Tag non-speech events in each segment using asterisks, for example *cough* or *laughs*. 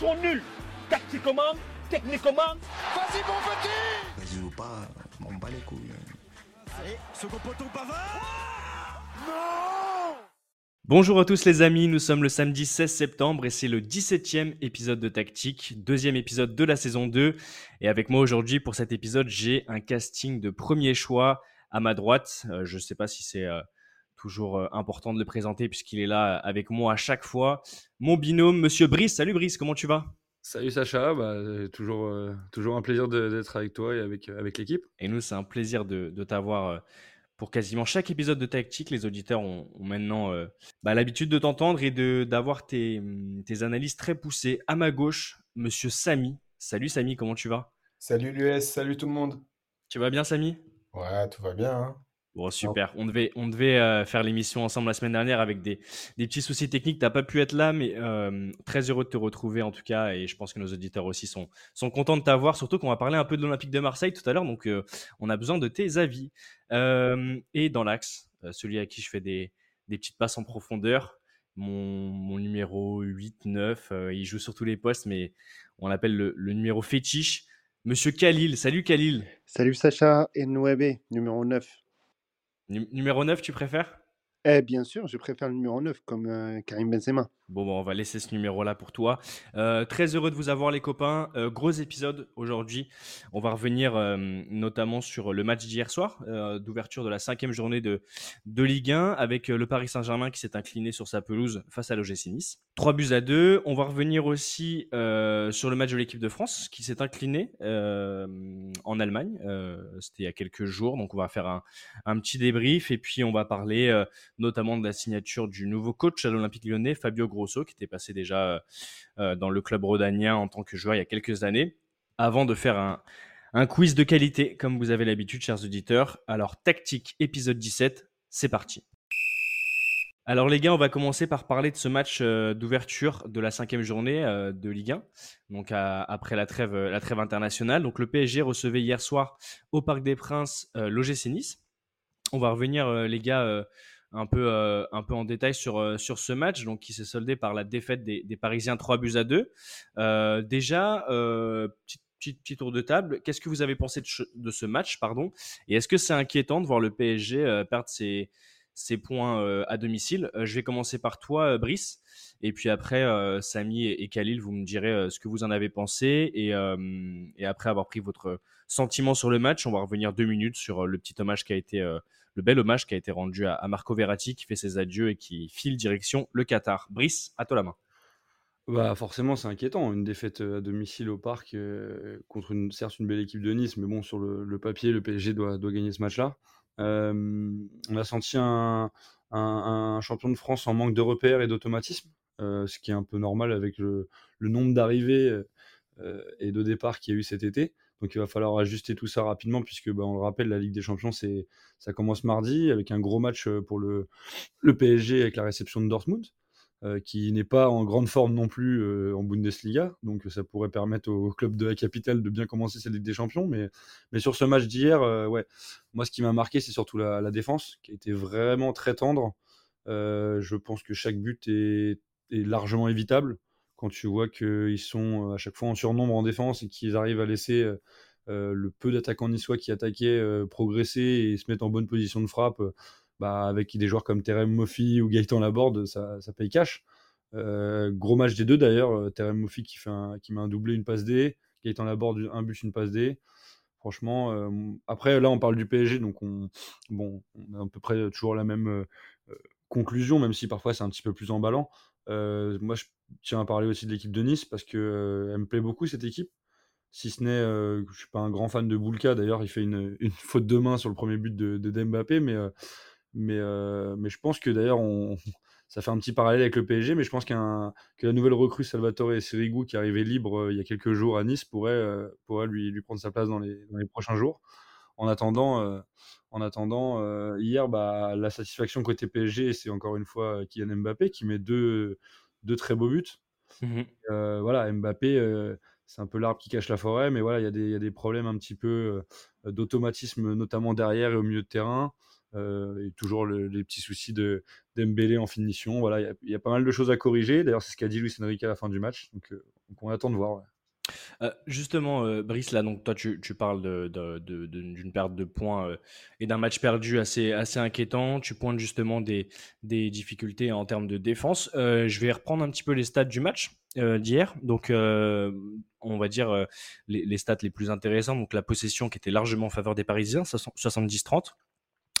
sont nuls. Tactiquement, techniquement. Vas-y, mon petit Vas-y ou pas, on bat les couilles. Allez, second poteau Pavard Non Bonjour à tous les amis, nous sommes le samedi 16 septembre et c'est le 17e épisode de Tactique, deuxième épisode de la saison 2. Et avec moi aujourd'hui pour cet épisode, j'ai un casting de premier choix à ma droite. Euh, je ne sais pas si c'est euh, toujours euh, important de le présenter puisqu'il est là avec moi à chaque fois. Mon binôme, Monsieur Brice. Salut Brice, comment tu vas? Salut Sacha, bah, toujours, euh, toujours un plaisir d'être avec toi et avec, avec l'équipe. Et nous, c'est un plaisir de, de t'avoir euh, pour quasiment chaque épisode de Tactique. Les auditeurs ont, ont maintenant euh, bah, l'habitude de t'entendre et de- d'avoir tes, hum, tes analyses très poussées. À ma gauche, Monsieur Samy. Salut Samy, comment tu vas? Salut l'US, salut tout le monde. Tu vas bien Samy? Ouais, tout va bien. hein. Bon, super. On devait, on devait euh, faire l'émission ensemble la semaine dernière avec des, des petits soucis techniques. Tu n'as pas pu être là, mais euh, très heureux de te retrouver en tout cas. Et je pense que nos auditeurs aussi sont, sont contents de t'avoir. Surtout qu'on va parler un peu de l'Olympique de Marseille tout à l'heure. Donc, euh, on a besoin de tes avis. Euh, et dans l'axe, euh, celui à qui je fais des, des petites passes en profondeur, mon, mon numéro 8, 9, euh, il joue sur tous les postes, mais on l'appelle le, le numéro fétiche. Monsieur Khalil. Salut Khalil. Salut Sacha et Noébé, numéro 9. Nu- numéro 9, tu préfères? Eh bien sûr, je préfère le numéro 9 comme euh, Karim Benzema. Bon, bon, on va laisser ce numéro-là pour toi. Euh, très heureux de vous avoir, les copains. Euh, gros épisode aujourd'hui. On va revenir euh, notamment sur le match d'hier soir, d'ouverture de la cinquième journée de, de Ligue 1, avec le Paris Saint-Germain qui s'est incliné sur sa pelouse face à l'OGC Nice. 3 buts à 2. On va revenir aussi sur le match de l'équipe de France qui s'est incliné en Allemagne. C'était il y a quelques jours. Donc, on va faire un, un petit débrief et puis on va parler notamment de la signature du nouveau coach à l'Olympique lyonnais, Fabio Grosso, qui était passé déjà euh, dans le club rhodanien en tant que joueur il y a quelques années, avant de faire un, un quiz de qualité, comme vous avez l'habitude, chers auditeurs. Alors, tactique, épisode 17, c'est parti. Alors les gars, on va commencer par parler de ce match euh, d'ouverture de la cinquième journée euh, de Ligue 1, donc après la trêve, euh, la trêve internationale. Donc le PSG recevait hier soir au Parc des Princes euh, l'OGC Nice. On va revenir, euh, les gars, euh, un, peu, euh, un peu en détail sur, euh, sur ce match, donc qui s'est soldé par la défaite des, des Parisiens 3 buts à 2. Euh, déjà, euh, petit, tour de table, qu'est-ce que vous avez pensé de, ce match pardon? Et est-ce que c'est inquiétant de voir le PSG perdre ses, ses points à domicile? Je vais commencer par toi, Brice. Et puis après, Samy et, Khalil, vous me direz ce que vous en avez pensé. Et, et après avoir pris votre sentiment sur le match, on va revenir deux minutes sur le petit hommage qui a été, le bel hommage qui a été rendu à, Marco Verratti, qui fait ses adieux et qui file direction le Qatar. Brice, à toi la main. Bah, forcément, c'est inquiétant. Une défaite euh, à domicile au parc euh, contre certes une belle équipe de Nice, mais bon, sur le, papier, le PSG doit, gagner ce match-là. Euh, on a senti un, champion de France en manque de repères et d'automatisme, ce qui est un peu normal avec le, nombre d'arrivées et de départs qu'il y a eu cet été. Donc il va falloir ajuster tout ça rapidement, puisque bah, on le rappelle, la Ligue des Champions, ça commence mardi avec un gros match euh, pour le, PSG avec la réception de Dortmund euh, qui n'est pas en grande forme non plus euh, en Bundesliga. Donc ça pourrait permettre au club de la capitale de bien commencer cette Ligue des Champions. Mais, sur ce match d'hier, moi ce qui m'a marqué, c'est surtout la, défense, qui a été vraiment très tendre. Je pense que chaque but est largement évitable quand tu vois qu'ils sont euh, à chaque fois en surnombre en défense et qu'ils arrivent à laisser euh, euh, le peu d'attaquants niçois qui attaquaient progresser et se mettre en bonne position de frappe. bah, avec des joueurs comme Terem Moffi ou Gaëtan Laborde, ça, ça paye cash. Gros match des deux d'ailleurs, Terem Moffi qui, fait qui met un doublé, une passe D, Gaëtan Laborde, un but, une passe D. Franchement, après là on parle du PSG, donc on, bon, on a à peu près toujours la même conclusion, même si parfois c'est un petit peu plus emballant. Moi je tiens à parler aussi de l'équipe de Nice parce que euh, elle me plaît beaucoup cette équipe. Si ce n'est, euh, je suis pas un grand fan de Boulka d'ailleurs, il fait une, *laughs* une faute de main sur le premier but de, Dembapé, mais euh, mais, euh, mais je pense que d'ailleurs, on, *laughs* ça fait un petit parallèle avec le PSG, mais je pense qu'un, que la nouvelle recrue Salvatore Sirigu, qui est arrivé libre euh, il y a quelques jours à Nice, pourrait, pourrait lui, lui prendre sa place dans les, dans les prochains jours. En attendant, en attendant hier, bah, la satisfaction côté PSG, c'est encore une fois Kylian Mbappé qui met deux, deux très beaux buts. Euh, voilà, Mbappé, euh, c'est un peu l'arbre qui cache la forêt, mais voilà, il y, a des- il y a des problèmes un petit peu euh, d'automatisme, notamment derrière et au milieu de terrain. Et toujours le- les petits soucis de Dembélé en finition. Voilà, il y a- il y, a pas mal de choses à corriger. D'ailleurs, c'est ce qu'a dit Luis Enrique à la fin du match. Donc, donc on attend de voir. ouais. Euh, justement, euh, Brice, là, donc toi, tu, parles d'une perte de points euh, et d'un match perdu assez, inquiétant. Tu pointes justement des, difficultés en termes de défense. Je vais reprendre un petit peu les stats du match d'hier. Donc, on va dire les, stats les plus intéressants. Donc, la possession qui était largement en faveur des Parisiens, 70-30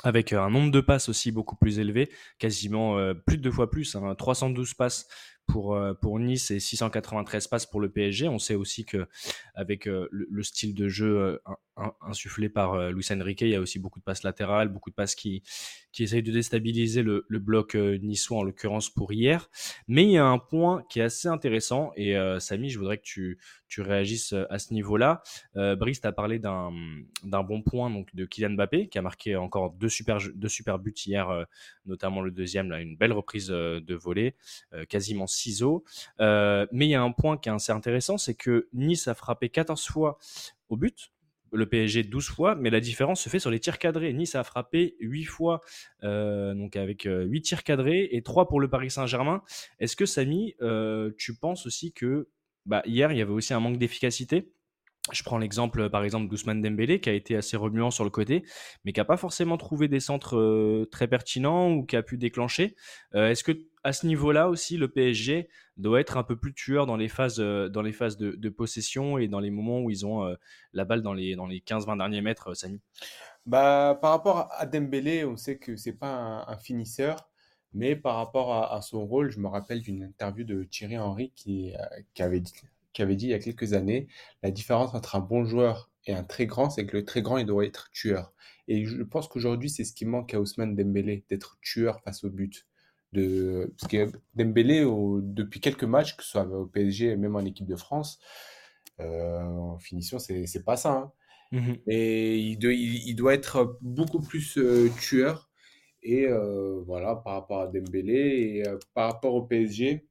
avec un nombre de passes aussi beaucoup plus élevé, quasiment plus de deux fois plus, hein, 312 passes pour, euh, pour Nice et 693 passes pour le PSG. On sait aussi que avec euh, le, le style de jeu euh, in- in- insufflé par Luis Enrique, il y a aussi beaucoup de passes latérales, beaucoup de passes qui, qui essayent de déstabiliser le, bloc niçois, en l'occurrence pour hier. Mais il y a un point qui est assez intéressant, et Samy, je voudrais que tu, tu réagisses à ce niveau-là. Brice t'a parlé d'un bon point donc, de Kylian Mbappé, qui a marqué encore deux super, deux super buts hier, notamment le deuxième, là, une belle reprise de volée, quasiment ciseaux. Euh, mais il y a un point qui est assez intéressant, c'est que Nice a frappé 14 fois au but, le PSG 12 fois, mais la différence se fait sur les tirs cadrés. Nice a frappé 8 fois, euh, donc avec euh, 8 tirs cadrés et 3 pour le Paris Saint-Germain. Est-ce que Samy, euh, tu penses aussi que bah, hier, il y avait aussi un manque d'efficacité? Je prends l'exemple, par exemple, d'Ousmane Dembélé, qui a été assez remuant sur le côté, mais qui n'a pas forcément trouvé des centres euh, très pertinents ou qui a pu déclencher. Euh, Est-ce que à ce niveau-là aussi, le PSG doit être un peu plus tueur dans les phases, euh, dans les phases de, possession et dans les moments où ils ont la balle dans les, dans les 15-20 derniers mètres, Samy? Bah, par rapport à Dembélé, on sait que c'est pas un, finisseur, mais par rapport à, à son rôle, je me rappelle d'une interview de Thierry Henry qui, qui avait dit, qui avait dit il y a quelques années, la différence entre un bon joueur et un très grand, c'est que le très grand, il doit être tueur. Et je pense qu'aujourd'hui, c'est ce qui manque à Ousmane Dembélé, d'être tueur face au but. De... Parce que Dembélé, au- depuis quelques matchs, que ce soit au PSG et même en équipe de France, euh, en finition, c'est pas ça. hein. Et il, doit- il- il doit être beaucoup plus euh, tueur. Et euh, voilà, par rapport à Dembélé et euh, par rapport au PSG,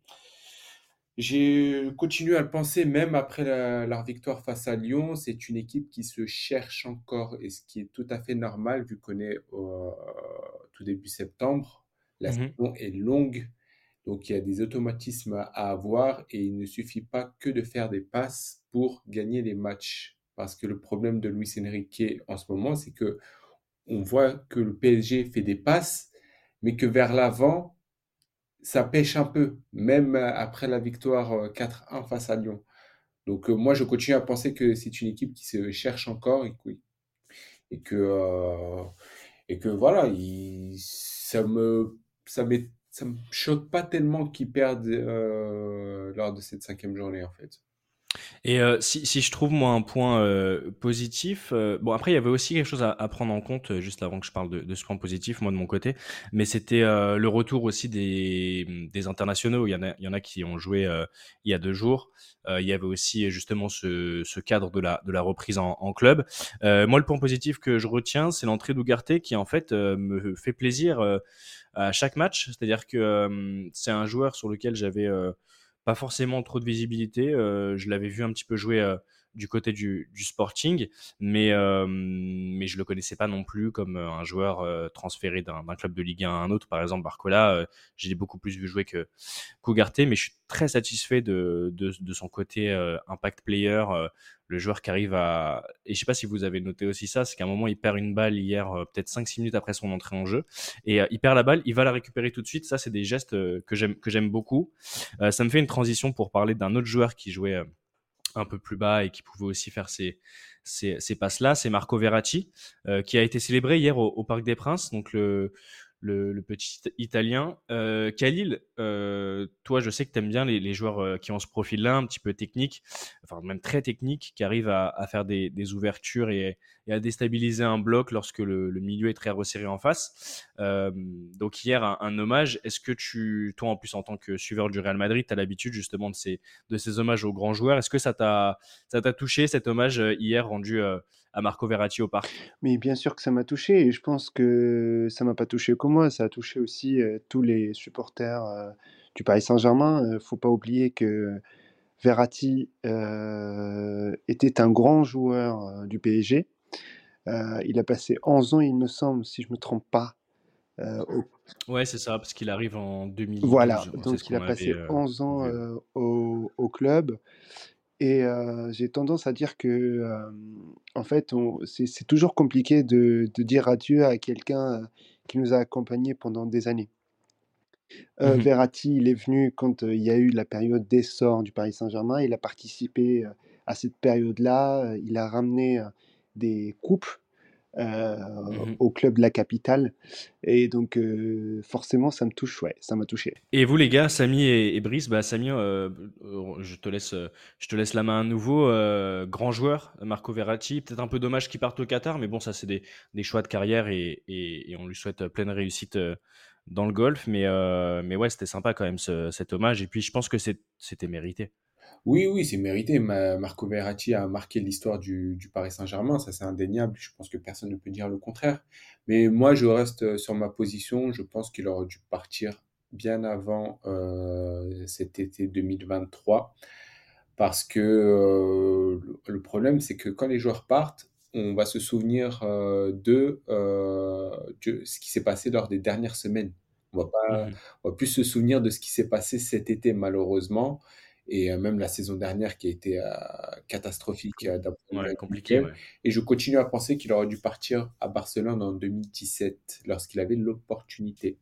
j'ai continué à le penser même après la- leur victoire face à Lyon. C'est une équipe qui se cherche encore et ce qui est tout à fait normal vu qu'on est au tout début septembre. La Mhm. saison est longue, donc il y a des automatismes à avoir et il ne suffit pas que de faire des passes pour gagner les matchs. Parce que le problème de Luis Enrique en ce moment, c'est que on voit que le PSG fait des passes, mais que vers l'avant, ça pêche un peu, même euh, après la victoire euh, 4-1 face à Lyon. Donc euh, moi, je continue à penser que c'est une équipe qui se cherche encore et que, et que, euh, voilà, il- ça me, ça m'est- ça me choque pas tellement qu'ils perdent euh, lors de cette cinquième journée, en fait. Et euh, si, je trouve moi un point euh, positif, euh, bon après il y avait aussi quelque chose à, prendre en compte juste avant que je parle de, ce point positif moi de mon côté, mais c'était le retour aussi des, internationaux. Il y en a, il y en a qui ont joué il y a deux jours. Il y avait aussi justement ce, cadre de la, reprise en, club. Moi le point positif que je retiens, c'est l'entrée d'Ougarté qui en fait me fait plaisir à chaque match. C'est-à-dire que c'est un joueur sur lequel j'avais pas forcément trop de visibilité. Euh, je l'avais vu un petit peu jouer euh, du côté du, Sporting, mais, euh, mais je le connaissais pas non plus comme euh, un joueur euh, transféré d'un club de Ligue 1 à un autre. Par exemple, Barcola, euh, j'ai beaucoup plus vu jouer que qu'Ougarté, mais je suis très satisfait de, de, son côté euh, impact player, le joueur qui arrive à... Et je sais pas si vous avez noté aussi ça, c'est qu'à un moment, il perd une balle hier, peut-être 5-6 minutes après son entrée en jeu, et il perd la balle, il va la récupérer tout de suite. Ça, c'est des gestes que j'aime beaucoup. Ça me fait une transition pour parler d'un autre joueur qui jouait un peu plus bas et qui pouvait aussi faire ces, passes-là. C'est Marco Verratti, euh, qui a été célébré hier au, Parc des Princes, donc le, le, petit Italien. Euh, Khalil, euh, toi, je sais que tu aimes bien les, joueurs qui ont ce profil-là, un petit peu technique, enfin même très technique, qui arrivent à, à faire des, des ouvertures et, et à déstabiliser un bloc lorsque le, milieu est très resserré en face. Euh, donc hier, un, hommage. Est-ce que tu, toi en plus en tant que suiveur du Real Madrid, tu as l'habitude justement de ces, de ces hommages aux grands joueurs? Est-ce que ça t'a touché cet hommage euh, hier rendu euh, à Marco Verratti au parc? Mais bien sûr que ça m'a touché et je pense que ça m'a pas touché que moi, ça a touché aussi tous les supporters du Paris Saint-Germain. Euh, faut pas oublier que Verratti était un grand joueur du PSG. Euh, il a passé 11 ans, il me semble, si je me trompe pas, euh, au- Ouais, c'est ça, parce qu'il arrive en 2012. Voilà, donc il a passé avait euh, 11 ans vu. euh, au, au club. Et euh, j'ai tendance à dire que, euh, en fait, c'est toujours compliqué de, de dire adieu à quelqu'un euh, qui nous a accompagnés pendant des années. Euh, Mhm. Verratti, il est venu quand euh, il y a eu la période d'essor du Paris Saint-Germain. Il a participé euh, à cette période-là. Euh, Il a ramené euh, des coupes euh, Mhm. au club de la capitale. Et donc, euh, forcément, ça me touche. Ouais, ça m'a touché. Et vous les gars, Samy et, et Brice, bah Samy, euh, je te laisse, je te laisse la main à nouveau. grand joueur, Marco Verratti. Peut-être un peu dommage qu'il parte au Qatar, mais bon, ça c'est des, des choix de carrière et, et- et on lui souhaite pleine réussite dans le golf. Mais, mais ouais, c'était sympa quand même ce- cet hommage. Et puis je pense que c'était mérité. Oui, oui, c'est mérité. Ma- Marco Verratti a marqué l'histoire du, du Paris Saint-Germain, ça c'est indéniable. Je pense que personne ne peut dire le contraire. Mais moi, je reste euh, sur ma position. Je pense qu'il aurait dû partir bien avant euh, cet été 2023. Parce que euh, le problème, c'est que quand les joueurs partent, on va se souvenir euh, de, de ce qui s'est passé lors des dernières semaines. On va pas, on va plus se souvenir de ce qui s'est passé cet été, malheureusement, et euh, même la saison dernière qui a été euh, catastrophique euh, d'un point de vue Ouais, compliqué, individuel. ouais. Et je continue à penser qu'il aurait dû partir à Barcelone en 2017, lorsqu'il avait l'opportunité.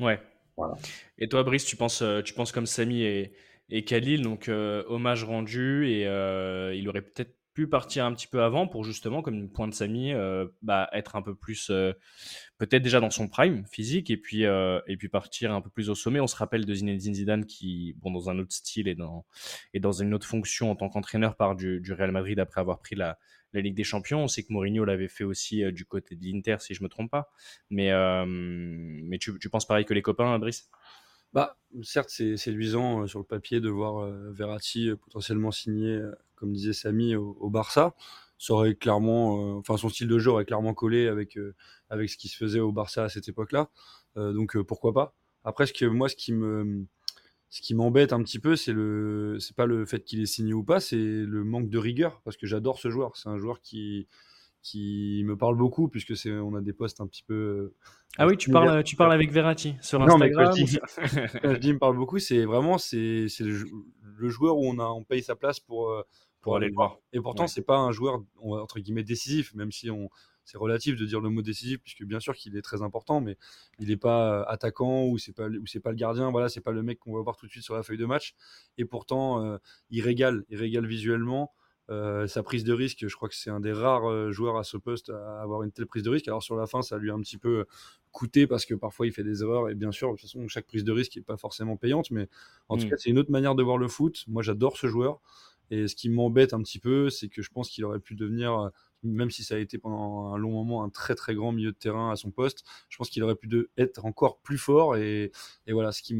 Ouais. Voilà. Et toi, Brice, tu penses, tu penses comme Samy et, et Khalil, donc euh, hommage rendu, et euh, il aurait peut-être partir un petit peu avant pour justement, comme point de Samy, euh, bah, être un peu plus, euh, peut-être déjà dans son prime physique, et puis, euh, et puis partir un peu plus au sommet. On se rappelle de Zinedine Zidane qui, bon, dans un autre style et dans, et dans une autre fonction en tant qu'entraîneur, part du, Real Madrid après avoir pris la, Ligue des Champions. On sait que Mourinho l'avait fait aussi du côté de l'Inter, si je me trompe pas. Mais, mais tu, tu penses pareil que les copains, Brice? Bah, certes, c'est séduisant euh, sur le papier de voir euh, Verratti euh, potentiellement euh, comme disait Samy, au, Barça. Son style de jeu aurait clairement collé avec, ce qui se faisait au Barça à cette époque-là. Donc, pourquoi pas. Après, ce que, moi, ce qui m'embête un petit peu, c'est le, c'est pas le fait qu'il ait signé ou pas, c'est le manque de rigueur, parce que j'adore ce joueur. C'est un joueur qui, qui me parle beaucoup, puisque c'est, on a des postes un petit peu. euh, Ah oui, tu parles, tu parles avec Verratti sur Non, mais Instagram. quand je dis, quand je dis il me parle beaucoup, c'est vraiment c'est, c'est le, le joueur où on, a, on paye sa place pour, euh, pour aller le voir. Et pourtant, Ouais. c'est pas un joueur entre guillemets décisif, même si on, c'est relatif de dire le mot décisif, puisque bien sûr qu'il est très important, mais il n'est pas euh, attaquant ou c'est pas ou c'est pas le gardien. Voilà, c'est pas le mec qu'on va voir tout de suite sur la feuille de match. Et pourtant, euh, il régale, il régale visuellement. Euh, sa prise de risque, je crois que c'est un des rares euh, joueurs à ce poste à avoir une telle prise de risque. Alors sur la fin, ça lui a un petit peu coûté parce que parfois il fait des erreurs et bien sûr, de toute façon, chaque prise de risque n'est pas forcément payante, mais en tout Mm. cas, c'est une autre manière de voir le foot. Moi, j'adore ce joueur. Et ce qui m'embête un petit peu, c'est que je pense qu'il aurait pu devenir, euh, même si ça a été pendant un long moment un très très grand milieu de terrain à son poste, je pense qu'il aurait pu de- être encore plus fort. Et, voilà, ce qui,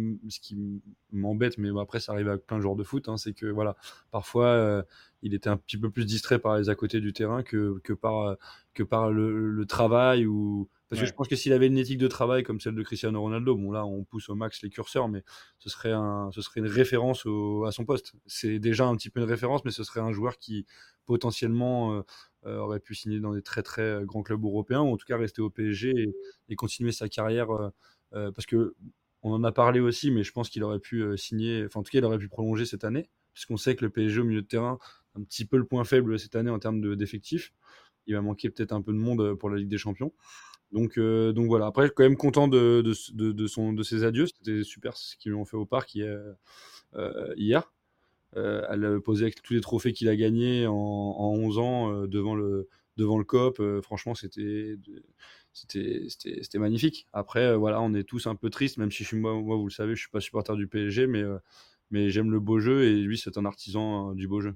m'embête, mais après ça arrive avec plein de joueurs de foot, hein, c'est que voilà, parfois euh, il était un petit peu plus distrait par les à côté du terrain que, que par, euh, que par le, le travail ou. Parce que je pense que s'il avait une éthique de travail comme celle de Cristiano Ronaldo, bon là on pousse au max les curseurs, mais ce serait, un, ce serait une référence au- à son poste. C'est déjà un petit peu une référence, mais ce serait un joueur qui potentiellement euh, euh, aurait pu signer dans des très très grands clubs européens, ou en tout cas rester au PSG et, et continuer sa carrière. euh, parce que on en a parlé aussi, mais je pense qu'il aurait pu signer, enfin en tout cas il aurait pu prolonger cette année, puisqu'on sait que le PSG au milieu de terrain, un petit peu le point faible cette année en termes de- d'effectifs. Il va manquer peut-être un peu de monde pour la Ligue des Champions. Donc, euh, donc voilà. Après, quand même content de, ses adieux. C'était super ce qu'ils lui ont fait au parc hier. euh. Euh, elle a posé avec tous les trophées qu'il a gagnés en, en 11 ans euh, devant le COP. Franchement, c'était magnifique. Après, on est tous un peu tristes, même si moi, vous le savez, je suis pas supporter du PSG, mais j'aime le beau jeu et lui, c'est un artisan euh, du beau jeu.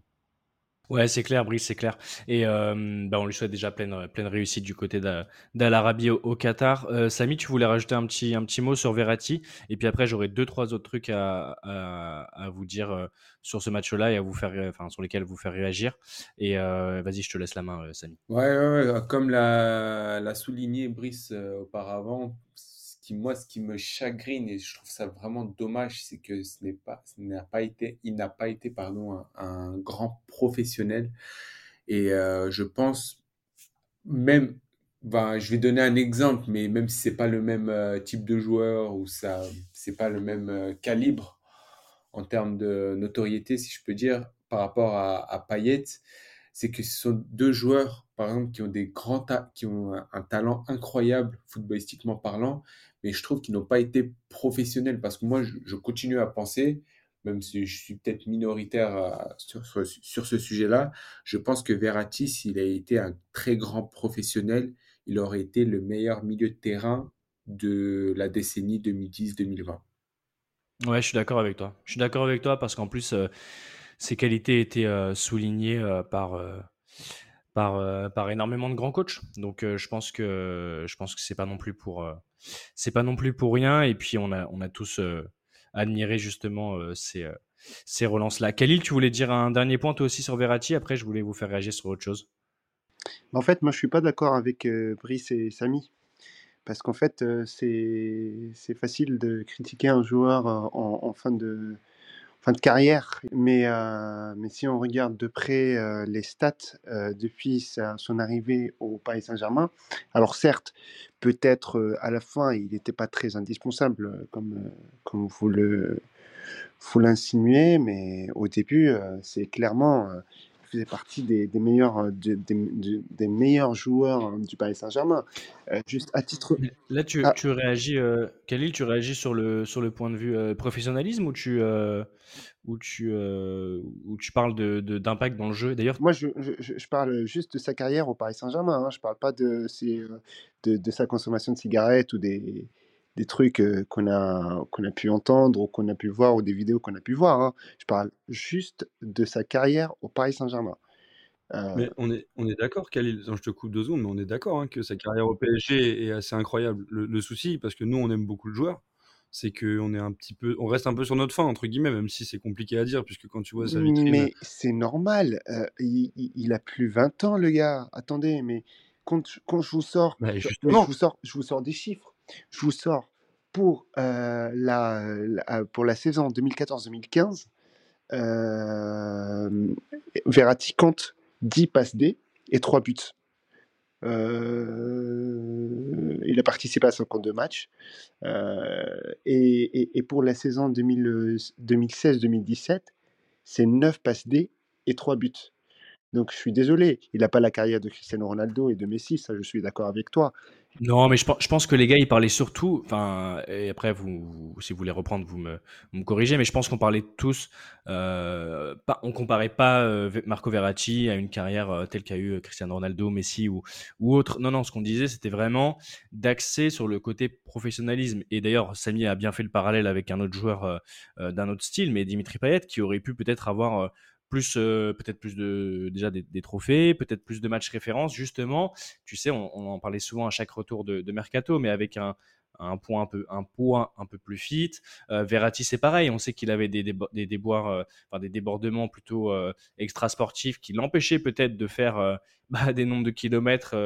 Ouais, c'est clair, Brice, c'est clair. Et euh, bah, on lui souhaite déjà pleine, pleine réussite du côté d'A- d'Al Arabi au, au Qatar. Euh, Samy, tu voulais rajouter un petit, un petit mot sur Verratti. Et puis après, j'aurai deux, trois autres trucs à, à, vous dire euh, sur ce match-là et à vous faire, enfin, sur lesquels vous faire réagir. Et vas-y, je te laisse la main, Samy. Ouais, ouais, ouais, comme l'a, souligné Brice auparavant, moi, ce qui me chagrine et je trouve ça vraiment dommage, c'est que ce n'est pas, n'a pas été, il n'a pas été, pardon, un, grand professionnel. Et euh, je pense même Ben, je vais donner un exemple, mais même si c'est pas le même euh, type de joueur ou ça, c'est pas le même euh, calibre en termes de notoriété, si je peux dire, par rapport à, à Payet, c'est que ce sont deux joueurs, par exemple, qui ont des grands ta- qui ont un talent incroyable footballistiquement parlant, mais je trouve qu'ils n'ont pas été professionnels parce que moi, je, continue à penser, même si je suis peut-être minoritaire euh, sur, sur, ce sujet-là, je pense que Verratti, s'il a été un très grand professionnel, il aurait été le meilleur milieu de terrain de la décennie 2010-2020. Ouais, je suis d'accord avec toi. Je suis d'accord avec toi parce qu'en plus, euh, ses qualités étaient euh, soulignées par, par, euh, par énormément de grands coachs. Donc, euh, je pense que je pense que c'est pas non plus pour euh, c'est pas non plus pour rien. Et puis, on a on a tous admiré justement ces ces relances-là. Khalil, tu voulais dire un dernier point toi aussi sur Verratti. Après, je voulais vous faire réagir sur autre chose. En fait, moi, je suis pas d'accord avec Brice et Samy. Parce qu'en fait, c'est facile de critiquer un joueur en fin de, fin de carrière. Mais, euh, mais si on regarde de près euh, les stats euh, depuis son arrivée au Paris Saint-Germain, alors certes, peut-être à la fin, il n'était pas très indispensable, comme, comme vous le, vous l'insinuez, mais au début, c'est clairement, faisait partie des, des meilleurs, euh, de- des, de- des meilleurs joueurs euh, du Paris Saint-Germain. Euh, juste à titre... Là, tu, Ah, tu réagis, euh, Khalil, tu réagis sur le, sur le point de vue euh, professionnalisme ou tu, ou tu, ou tu parles de, de- d'impact dans le jeu? D'ailleurs, moi, je, je, parle juste de sa carrière au Paris Saint-Germain. Hein. Je parle pas de, ses, de, de sa consommation de cigarettes ou des, des trucs euh, qu'on a, qu'on a pu entendre ou qu'on a pu voir ou des vidéos qu'on a pu voir. hein. Je parle juste de sa carrière au Paris Saint-Germain. Euh, Mais on est, on est d'accord, Khalil, je te coupe deux secondes, mais on est d'accord hein, que sa carrière au PSG est assez incroyable. Le, le souci, parce que nous, on aime beaucoup le joueur, c'est qu'on est un petit peu, on reste un peu sur notre fin, entre guillemets, même si c'est compliqué à dire, puisque quand tu vois sa vitrine, Mais c'est normal. euh, il, il- il a plus 20 ans, le gars. Attendez, mais quand, je- quand je vous sors, bah, je justement, vous sors, je vous sors des chiffres. Je vous sors pour euh, la, la- saison 2014-2015, euh, Verratti compte 10 passes D et 3 buts. Euh, il a participé à 52 matchs. Euh, et, et- pour la saison 2000 2016-2017, c'est 9 passes D et 3 buts. Donc je suis désolé, il n'a pas la carrière de Cristiano Ronaldo et de Messi, ça je suis d'accord avec toi. Non, mais je, pen- je pense que les gars, ils parlaient surtout. Enfin, et après, vous, si vous voulez reprendre, vous me, corrigez, mais je pense qu'on parlait tous. Euh, pas, on comparait pas euh, Marco Verratti à une carrière euh, telle qu'a eu euh, Cristiano Ronaldo, Messi ou, autre. Non, non, ce qu'on disait, c'était vraiment d'axer sur le côté professionnalisme. Et d'ailleurs, Samy a bien fait le parallèle avec un autre joueur d'un autre style, mais Dimitri Payet, qui aurait pu peut-être avoir. Plus euh, peut-être plus de déjà des, des trophées, peut-être plus de matchs références. Justement tu sais, on, on en parlait souvent à chaque retour de, de mercato, mais avec un, un point un peu un point un peu plus fit. Euh, Verratti, c'est pareil. On sait qu'il avait des, débo- des déboires, euh, enfin, des débordements plutôt euh, extra sportifs qui l'empêchaient peut-être de faire *laughs* bah, des nombres de kilomètres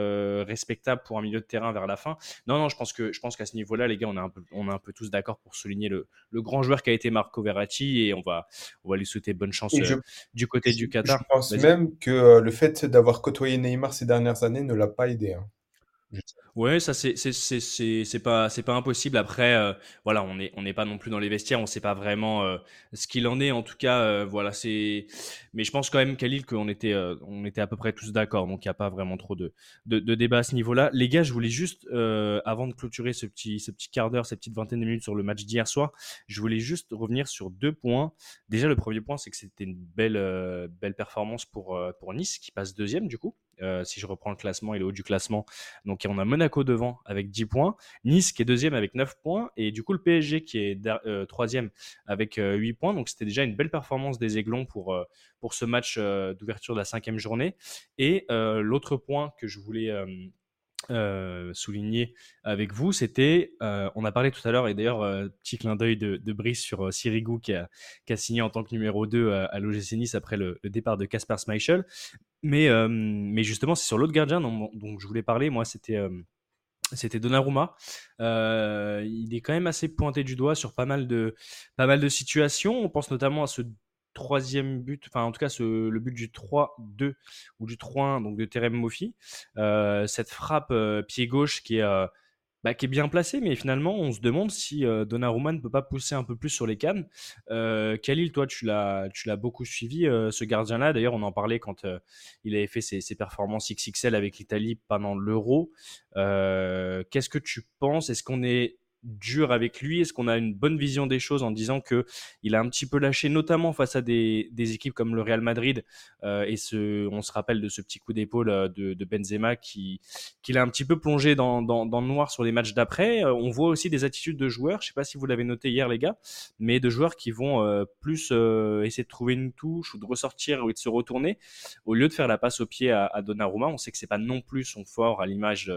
respectables pour un milieu de terrain vers la fin. Non, non, je pense que je pense qu'à ce niveau-là, les gars, on est un peu on est un peu tous d'accord pour souligner le, le grand joueur qui a été Marco Verratti et on va on va lui souhaiter bonne chance je, euh, du côté du je Qatar. pense Vas-y. même que le fait d'avoir côtoyé Neymar ces dernières années ne l'a pas aidé. hein. Ouais, ça c'est c'est c'est c'est pas c'est pas impossible. Après, euh, voilà, on est on n'est pas non plus dans les vestiaires, on sait pas vraiment euh, ce qu'il en est. En tout cas, euh, voilà, c'est. Mais je pense quand même, Khalil, qu'on était euh, on était à peu près tous d'accord, donc il y a pas vraiment trop de de, de débat à ce niveau-là. Les gars, je voulais juste euh, avant de clôturer ce petit ce petit quart d'heure, cette petite vingtaine de minutes sur le match d'hier soir, je voulais juste revenir sur deux points. Déjà, le premier point, c'est que c'était une belle euh, belle performance pour pour Nice qui passe deuxième du coup. Euh, si je reprends le classement et le haut du classement, donc on a Monaco devant avec 10 points, Nice qui est deuxième avec 9 points, et du coup le PSG qui est euh, troisième avec euh, 8 points. Donc c'était déjà une belle performance des Aiglons pour, euh, pour ce match d'ouverture de la cinquième journée. Et l'autre point que je voulais euh, souligner avec vous, c'était, euh, on a parlé tout à l'heure, et d'ailleurs, euh, petit clin d'œil de, Brice sur euh, Sirigu qui a, signé en tant que numéro 2 à, à l'OGC Nice après le, départ de Kasper Schmeichel. Mais, mais justement, c'est sur l'autre gardien dont, je voulais parler. Moi, c'était c'était Donnarumma. Il est quand même assez pointé du doigt sur pas mal de, pas mal de situations. On pense notamment à ce troisième but, enfin en tout cas le but du 3-2 ou du 3-1 donc de Terem Mofi. Euh, cette frappe euh, pied gauche qui est, euh, bah, qui est bien placée, mais finalement on se demande si Donnarumma ne peut pas pousser un peu plus sur les cannes. Khalil, toi tu l'as, tu l'as beaucoup suivi ce gardien-là. D'ailleurs on en parlait quand il avait fait ses, ses performances XXL avec l'Italie pendant l'Euro. Qu'est-ce que tu penses? Est-ce qu'on est dur avec lui? Est-ce qu'on a une bonne vision des choses en disant que il a un petit peu lâché, notamment face à des, équipes comme le Real Madrid euh, et on se rappelle de ce petit coup d'épaule euh, de, Benzema qui, qui l'a un petit peu plongé dans, dans, le noir sur les matchs d'après. Euh, on voit aussi des attitudes de joueurs, je sais pas si vous l'avez noté hier les gars, mais de joueurs qui vont plus essayer de trouver une touche ou de ressortir ou de se retourner au lieu de faire la passe au pied à, à Donnarumma. On sait que c'est pas non plus son fort à l'image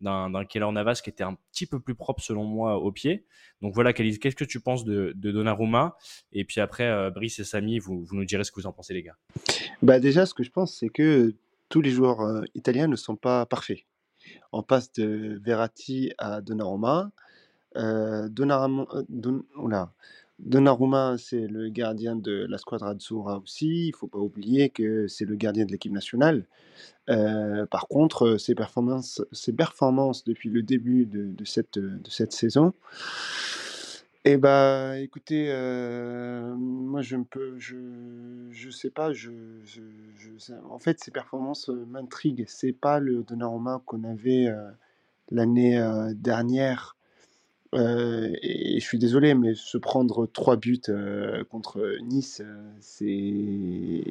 d'un Keller Navas qui était un petit peu plus propre selon moi au pied. Donc voilà, qu'est-ce que tu penses de, de Donnarumma? Et puis après, euh, Brice et Samy, vous, vous, nous direz ce que vous en pensez les gars. Bah déjà, ce que je pense, c'est que tous les joueurs euh, italiens ne sont pas parfaits. On passe de Verratti à Donnarumma. Euh, Donnarumma, euh, Donnarumma, c'est le gardien de la squadra Azzurra aussi. Il faut pas oublier que c'est le gardien de l'équipe nationale. Euh, par contre, ses performances, ses performances depuis le début de, cette, de cette saison, eh ben, écoutez, euh, moi je ne peux, je, je sais pas, je, en fait, ces performances euh, m'intriguent. C'est pas le Donnarumma qu'on avait l'année dernière. Et, je suis désolé, mais se prendre trois buts contre Nice, c'est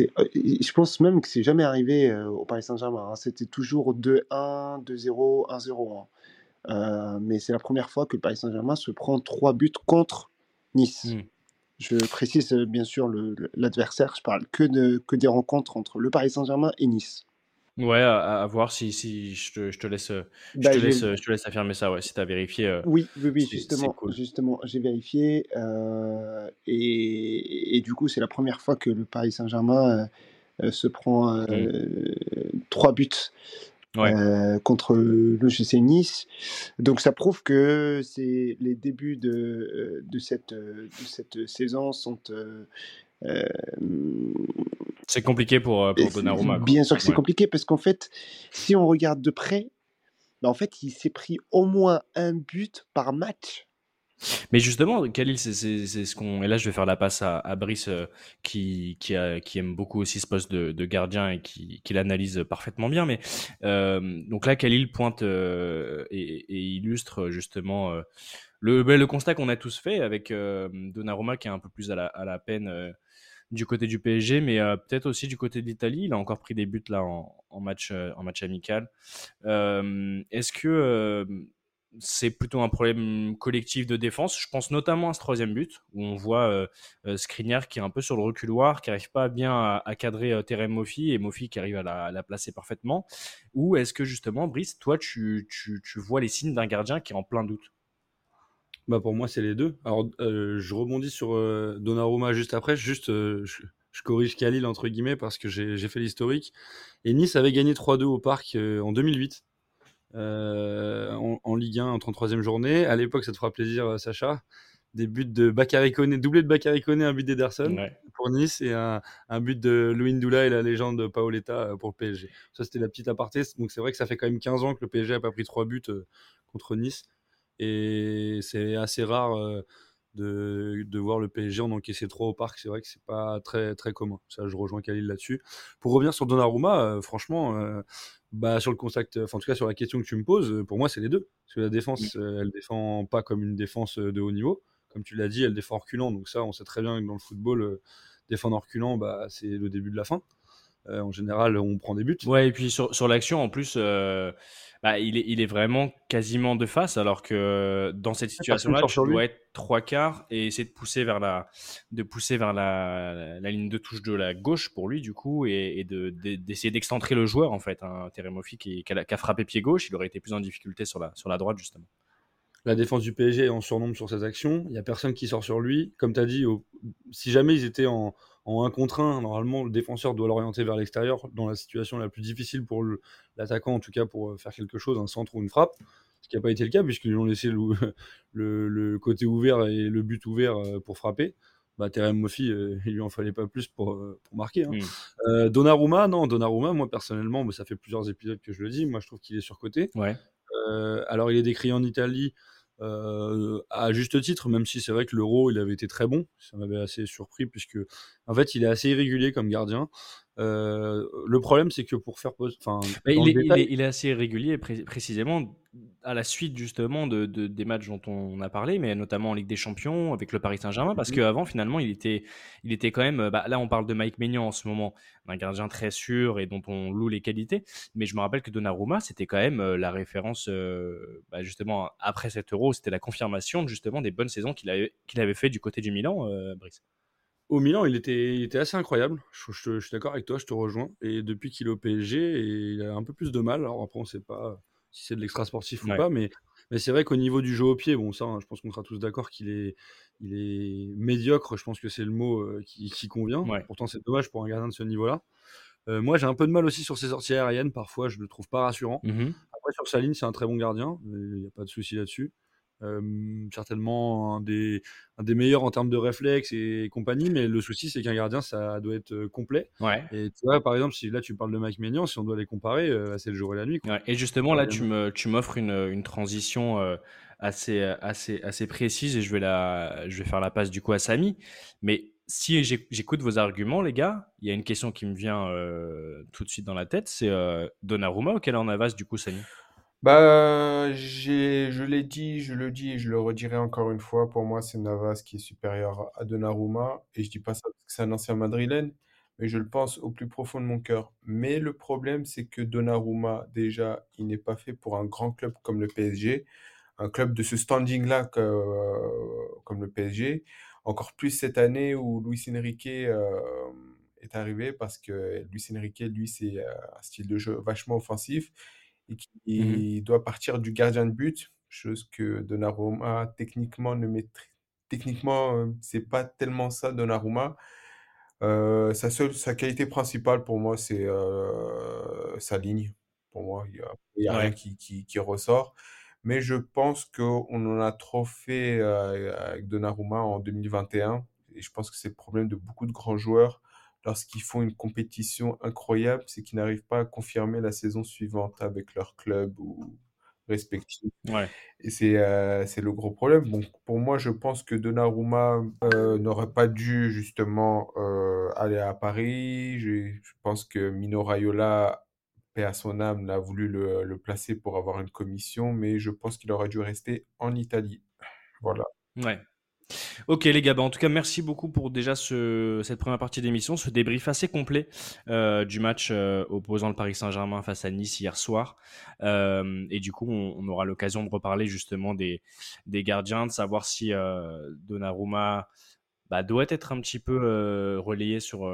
euh, je pense même que c'est jamais arrivé euh, au Paris Saint-Germain. Hein. C'était toujours 2-1, 2-0, 1-0. mais c'est la première fois que le Paris Saint-Germain se prend trois buts contre Nice. Mmh. Je précise euh, bien sûr l'adversaire. Je parle que, de, que des rencontres entre le Paris Saint-Germain et Nice. Ouais, à, voir si, si je, te, je te laisse, je bah, te laisse, je te laisse affirmer ça, ouais, si tu as vérifié. Euh, oui, oui, oui, justement, justement, j'ai vérifié. Euh, et, et, du coup, c'est la première fois que le Paris Saint-Germain euh, se prend mmh. trois buts contre le GC Nice. Donc ça prouve que les débuts de, de, cette, de cette saison sont c'est compliqué pour, euh, pour Donnarumma. Bien sûr que c'est compliqué parce qu'en fait, si on regarde de près, bah, en fait, il s'est pris au moins un but par match. Mais justement, Khalil, c'est ce qu'on. Et là, je vais faire la passe à, Brice, euh, qui, qui, qui, aime beaucoup aussi ce poste de, de gardien et qui, qui l'analyse parfaitement bien. Mais euh, donc là, Khalil pointe et, illustre justement le, ben, le constat qu'on a tous fait avec Donnarumma qui est un peu plus à la, à la peine du côté du PSG, mais euh, peut-être aussi du côté de l'Italie. Il a encore pris des buts là en, match, euh, en match amical. Euh, est-ce que c'est plutôt un problème collectif de défense? Je pense notamment à ce troisième but où on voit Skriniar qui est un peu sur le reculoir, qui n'arrive pas bien à, cadrer Terem Mofi et Mofi qui arrive à la, placer parfaitement. Ou est-ce que justement, Brice, toi, tu, tu vois les signes d'un gardien qui est en plein doute? Bah pour moi, c'est les deux. Alors, euh, je rebondis sur euh, Donnarumma juste après. Juste, euh, je, corrige Khalil, entre guillemets, parce que j'ai fait l'historique. Et Nice avait gagné 3-2 au Parc en 2008, en, Ligue 1, en 33e journée. À l'époque, ça te fera plaisir, Sacha. Des buts de Bakary Koné, doublé de Bakary Koné, un but d'Ederson pour Nice et un, but de Louis Ndoula et la légende de Paoletta pour le PSG. Ça, c'était la petite aparté. Donc, c'est vrai que ça fait quand même 15 ans que le PSG n'a pas pris 3 buts contre Nice. Et c'est assez rare de, de, voir le PSG en encaisser trois au parc. C'est vrai que c'est pas très, très commun. Ça, je rejoins Khalil là-dessus. Pour revenir sur Donnarumma, franchement, bah, sur le contact, enfin, en tout cas sur la question que tu me poses, pour moi, c'est les deux. Parce que la défense, elle défend pas comme une défense de haut niveau. Comme tu l'as dit, elle défend reculant. Donc ça, on sait très bien que dans le football, défendre en reculant, bah, c'est le début de la fin. en général, on prend des buts. Ouais, et puis sur, sur l'action, en plus, bah, il, est, il est vraiment quasiment de face, alors que dans cette situation-là, tu dois être trois quarts et essayer de pousser vers la, de pousser vers la, la, ligne de touche de la gauche pour lui, du coup, et, de, d'essayer d'excentrer le joueur, en fait. un hein, qui, qui, a, frappé pied gauche, il aurait été plus en difficulté sur la, sur la droite, justement. La défense du PSG est en surnombre sur ses actions. Il n'y a personne qui sort sur lui. Comme tu as dit, si jamais ils étaient en, en 1 contre 1, normalement, le défenseur doit l'orienter vers l'extérieur dans la situation la plus difficile pour l'attaquant, en tout cas pour euh, faire quelque chose, un centre ou une frappe. Ce qui n'a pas été le cas, puisqu'ils ont laissé *laughs* le, le, côté ouvert et le but ouvert euh, pour frapper. bah, Terem Moffi, euh, il lui en fallait pas plus pour, euh, pour marquer. hein. Mm. Euh, Donnarumma, non, Donnarumma, moi personnellement, bah, ça fait plusieurs épisodes que je le dis, moi je trouve qu'il est surcoté. Ouais. Alors il est décrié en Italie euh, à juste titre, même si c'est vrai que l'Euro, il avait été très bon. Ça m'avait assez surpris puisque, en fait, il est assez irrégulier comme gardien. Euh, le problème, c'est que pour faire pause, enfin, il, est, il détail- est- il est assez régulier, pré- précisément à la suite justement de, de- des matchs dont on a parlé, mais notamment en Ligue des Champions avec le Paris Saint-Germain, parce Mhm. qu'avant finalement il était, il était quand même. bah, là on parle de Mike Maignan en ce moment, un gardien très sûr et dont on loue les qualités, mais je me rappelle que Donnarumma c'était quand même euh, la référence euh, bah, justement après cet Euro, c'était la confirmation justement des bonnes saisons qu'il avait, qu'il avait fait du côté du Milan, euh, Brice. Au Milan, il était, il était assez incroyable. Je, je- je suis d'accord avec toi, je te rejoins. Et depuis qu'il est au PSG, il a un peu plus de mal. Alors après, on ne sait pas si c'est de l'extra sportif Ouais. ou pas, mais, mais c'est vrai qu'au niveau du jeu au pied, bon, ça, hein, je pense qu'on sera tous d'accord qu'il est, il est médiocre. Je pense que c'est le mot euh, qui, qui convient. Ouais. Pourtant, c'est dommage pour un gardien de ce niveau-là. Euh, moi, j'ai un peu de mal aussi sur ses sorties aériennes. Parfois, je le trouve pas rassurant. Mhm. Après, sur sa ligne, c'est un très bon gardien. Il n'y a pas de souci là-dessus. Euh, certainement un des, un des meilleurs en termes de réflexes et compagnie, mais le souci, c'est qu'un gardien, ça doit être complet. Ouais. Et tu vois, par exemple, si là tu parles de Mike Maignan, si on doit les comparer, euh, c'est le jour et la nuit. Ouais, et justement, là, tu me, tu m'offres une, une transition euh, assez, assez, assez précise et je vais, la, je vais faire la passe du coup à Samy. Mais si j'écoute vos arguments, les gars, il y a une question qui me vient tout de suite dans la tête c'est Donnarumma ou en avance du coup, Samy? Bah, je l'ai dit, je le dis et je le redirai encore une fois. Pour moi, c'est Navas qui est supérieur à Donnarumma. Et je dis pas ça parce que c'est un ancien madrilène, mais je le pense au plus profond de mon cœur. Mais le problème, c'est que Donnarumma, déjà, il n'est pas fait pour un grand club comme le PSG, un club de ce standing-là euh, comme le PSG. Encore plus cette année où Luis Enrique euh, est arrivé parce que Luis Enrique, lui, c'est euh, un style de jeu vachement offensif et qui doit partir du gardien de but, chose que Donnarumma techniquement ne maîtrise. Techniquement, euh, c'est pas tellement ça Donnarumma. Euh, sa seule, sa qualité principale pour moi, c'est euh, sa ligne. Pour moi, il y a, il y a rien Ouais. qui, qui, qui ressort. Mais je pense qu'on en a trop fait euh, avec Donnarumma en 2021. Et je pense que c'est le problème de beaucoup de grands joueurs lorsqu'ils font une compétition incroyable, c'est qu'ils n'arrivent pas à confirmer la saison suivante avec leur club ou respectif. Ouais. Et c'est euh, c'est le gros problème. Donc pour moi, je pense que Donnarumma euh, n'aurait pas dû justement euh, aller à Paris. Je, je pense que Mino Raiola, paix à son âme, l'a voulu le, le placer pour avoir une commission, mais je pense qu'il aurait dû rester en Italie. Voilà. Ouais. Ok les gars, bah, en tout cas merci beaucoup pour déjà ce, cette première partie d'émission, ce débrief assez complet euh, du match euh, opposant le Paris Saint-Germain face à Nice hier soir. Euh, et du coup on, aura l'occasion de reparler justement des, gardiens, de savoir si Donnarumma bah, doit être un petit peu relayé sur,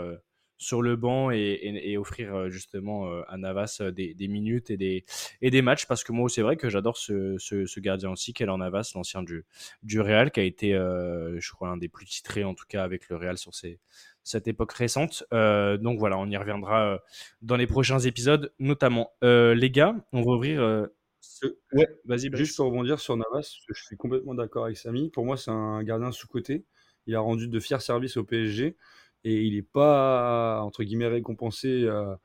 sur le banc et, et- et offrir euh, justement euh, à Navas euh, des, des minutes et des, et des matchs parce que moi c'est vrai que j'adore ce, ce, ce gardien aussi, Keller Navas, l'ancien du, du Real, qui a été, euh, je crois, un des plus titrés en tout cas avec le Real sur cette époque récente. Euh, donc voilà, on y reviendra dans les prochains épisodes, notamment. Euh, les gars, on va ouvrir. Ce- Ouais, vas-y. Juste pour rebondir sur Navas, je suis complètement d'accord avec Samy. Pour moi, c'est un gardien sous-coté. Il a rendu de fiers services au PSG et il n'est pas, entre guillemets, récompensé à,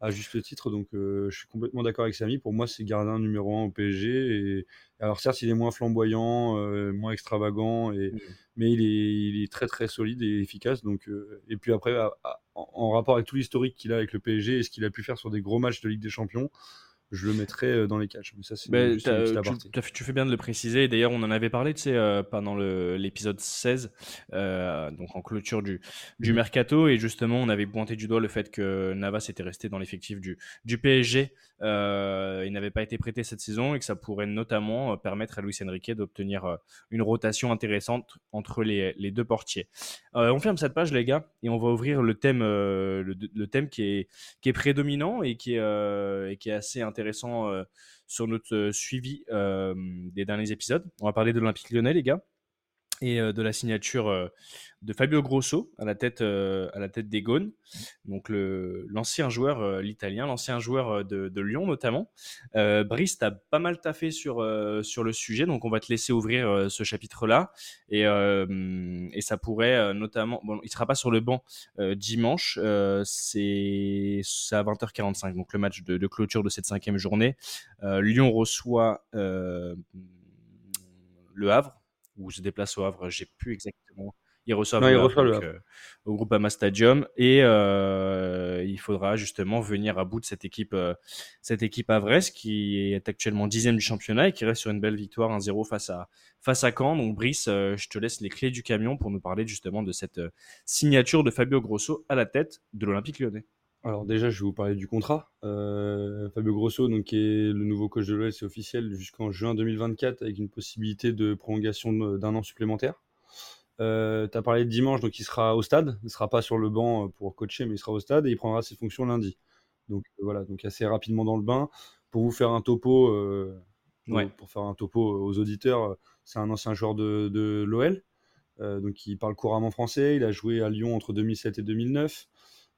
à juste titre. Donc, euh, je suis complètement d'accord avec Samy. Pour moi, c'est gardien numéro un au PSG. Et, alors, certes, il est moins flamboyant, euh, moins extravagant, et, Mhm. mais il est, il est très, très solide et efficace. Donc, euh, et puis après, à- à- en, en rapport avec tout l'historique qu'il a avec le PSG et ce qu'il a pu faire sur des gros matchs de Ligue des Champions, je le mettrais euh, dans les catchs. Mais ça, c'est tu, fais bien de le préciser. D'ailleurs, on en avait parlé, tu sais, euh, pendant l'épisode 16, euh, donc en clôture du, du Mhm. mercato, et justement, on avait pointé du doigt le fait que Navas était resté dans l'effectif du, du PSG. Euh, il n'avait pas été prêté cette saison et que ça pourrait notamment permettre à Luis Enrique d'obtenir une rotation intéressante entre les, les deux portiers. On ferme cette page, les gars, et on va ouvrir le thème, le, le thème qui est, qui est prédominant et qui est, et qui est assez intéressant euh, sur notre euh, suivi euh, des derniers épisodes. On va parler de l'Olympique lyonnais, les gars. Et de la signature de Fabio Grosso à la tête, à la tête des Gaunes, donc l'ancien joueur, l'italien, l'ancien joueur de, Lyon notamment. Brice, tu as pas mal taffé sur, sur le sujet, donc on va te laisser ouvrir ce chapitre-là. Et, et ça pourrait notamment. Bon, il sera pas sur le banc dimanche, c'est à 20h45, donc le match de, de clôture de cette cinquième journée. Lyon reçoit le Havre, ou se déplace au Havre, j'ai plus exactement. Il reçoit Non, il le Havre, reçoit le donc, euh, au Groupama Stadium et euh, il faudra justement venir à bout de cette équipe, euh, cette équipe havraise qui est actuellement dixième du championnat et qui reste sur une belle victoire 1-0 face à, face à Caen. Donc Brice, euh, je te laisse les clés du camion pour nous parler justement de cette signature de Fabio Grosso à la tête de l'Olympique lyonnais. Alors déjà, je vais vous parler du contrat. Euh, Fabio Grosso, donc, qui est le nouveau coach de l'OL, c'est officiel jusqu'en juin 2024 avec une possibilité de prolongation d'un an supplémentaire. Euh, tu as parlé de dimanche, donc il sera au stade. Il ne sera pas sur le banc euh, pour coacher, mais il sera au stade et il prendra ses fonctions lundi. Donc euh, voilà, donc assez rapidement dans le bain. Pour vous faire un topo, pour- Ouais. pour faire un topo aux auditeurs, c'est un ancien joueur de, de l'OL. Donc il parle couramment français. Il a joué à Lyon entre 2007 et 2009.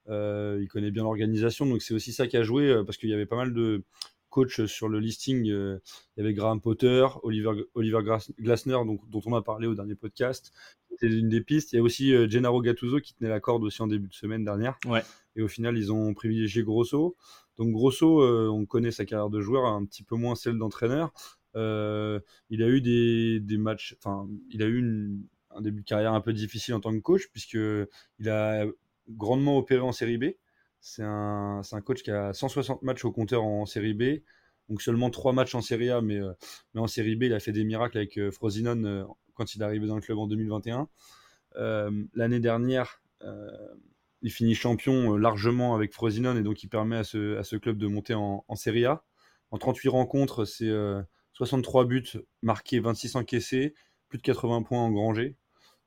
Euh, il connaît bien l'organisation, donc c'est aussi ça qui a joué euh, parce qu'il y avait pas mal de coachs sur le listing. euh, il y avait Graham Potter, Oliver, Oliver Glasner, donc, dont on a parlé au dernier podcast. C'était une des pistes. Il y a aussi Gennaro Gattuso qui tenait la corde aussi en début de semaine dernière. Ouais. Et au final, ils ont privilégié Grosso. Donc Grosso, on connaît sa carrière de joueur, un petit peu moins celle d'entraîneur. Il a eu des, des matchs, enfin, il a eu une- un début de carrière un peu difficile en tant que coach, puisque il a grandement opéré en série B. C'est un, un coach qui a 160 matchs au compteur en série B, donc seulement 3 matchs en série A, mais, euh, mais en série B, il a fait des miracles avec euh, euh, quand il est arrivé dans le club en 2021. Euh, L'année dernière, euh, il finit champion largement avec Frosinone et donc il permet à ce, à ce club de monter en, en Serie A. En 38 rencontres, c'est euh, 63 buts marqués, 26 encaissés, plus de 80 points engrangés.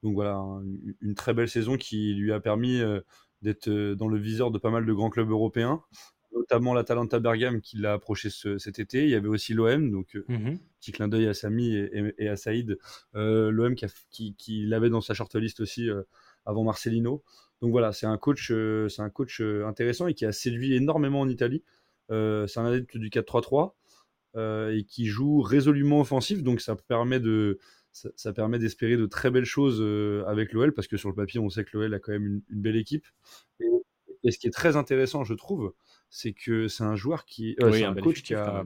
Donc voilà, un- une très belle saison qui lui a permis euh, d'être euh, dans le viseur de pas mal de grands clubs européens, notamment l'Atalanta Bergame qui l'a approché ce- cet été. Il y avait aussi l'OM, donc euh, petit clin d'œil à Samy et, à Saïd, euh, l'OM qui, a- qui- qui l'avait dans sa shortlist aussi euh, avant Marcelino. Donc voilà, c'est un coach, euh, c'est un coach intéressant et qui a séduit énormément en Italie. C'est un adepte du 4-3-3 euh, et qui joue résolument offensif, donc ça permet de ça, ça permet d'espérer de très belles choses euh, avec l'OL parce que sur le papier on sait que l'OL a quand même une, une belle équipe. Et, et ce qui est très intéressant, je trouve, c'est que c'est un joueur qui, euh, Oui, c'est un coach qui a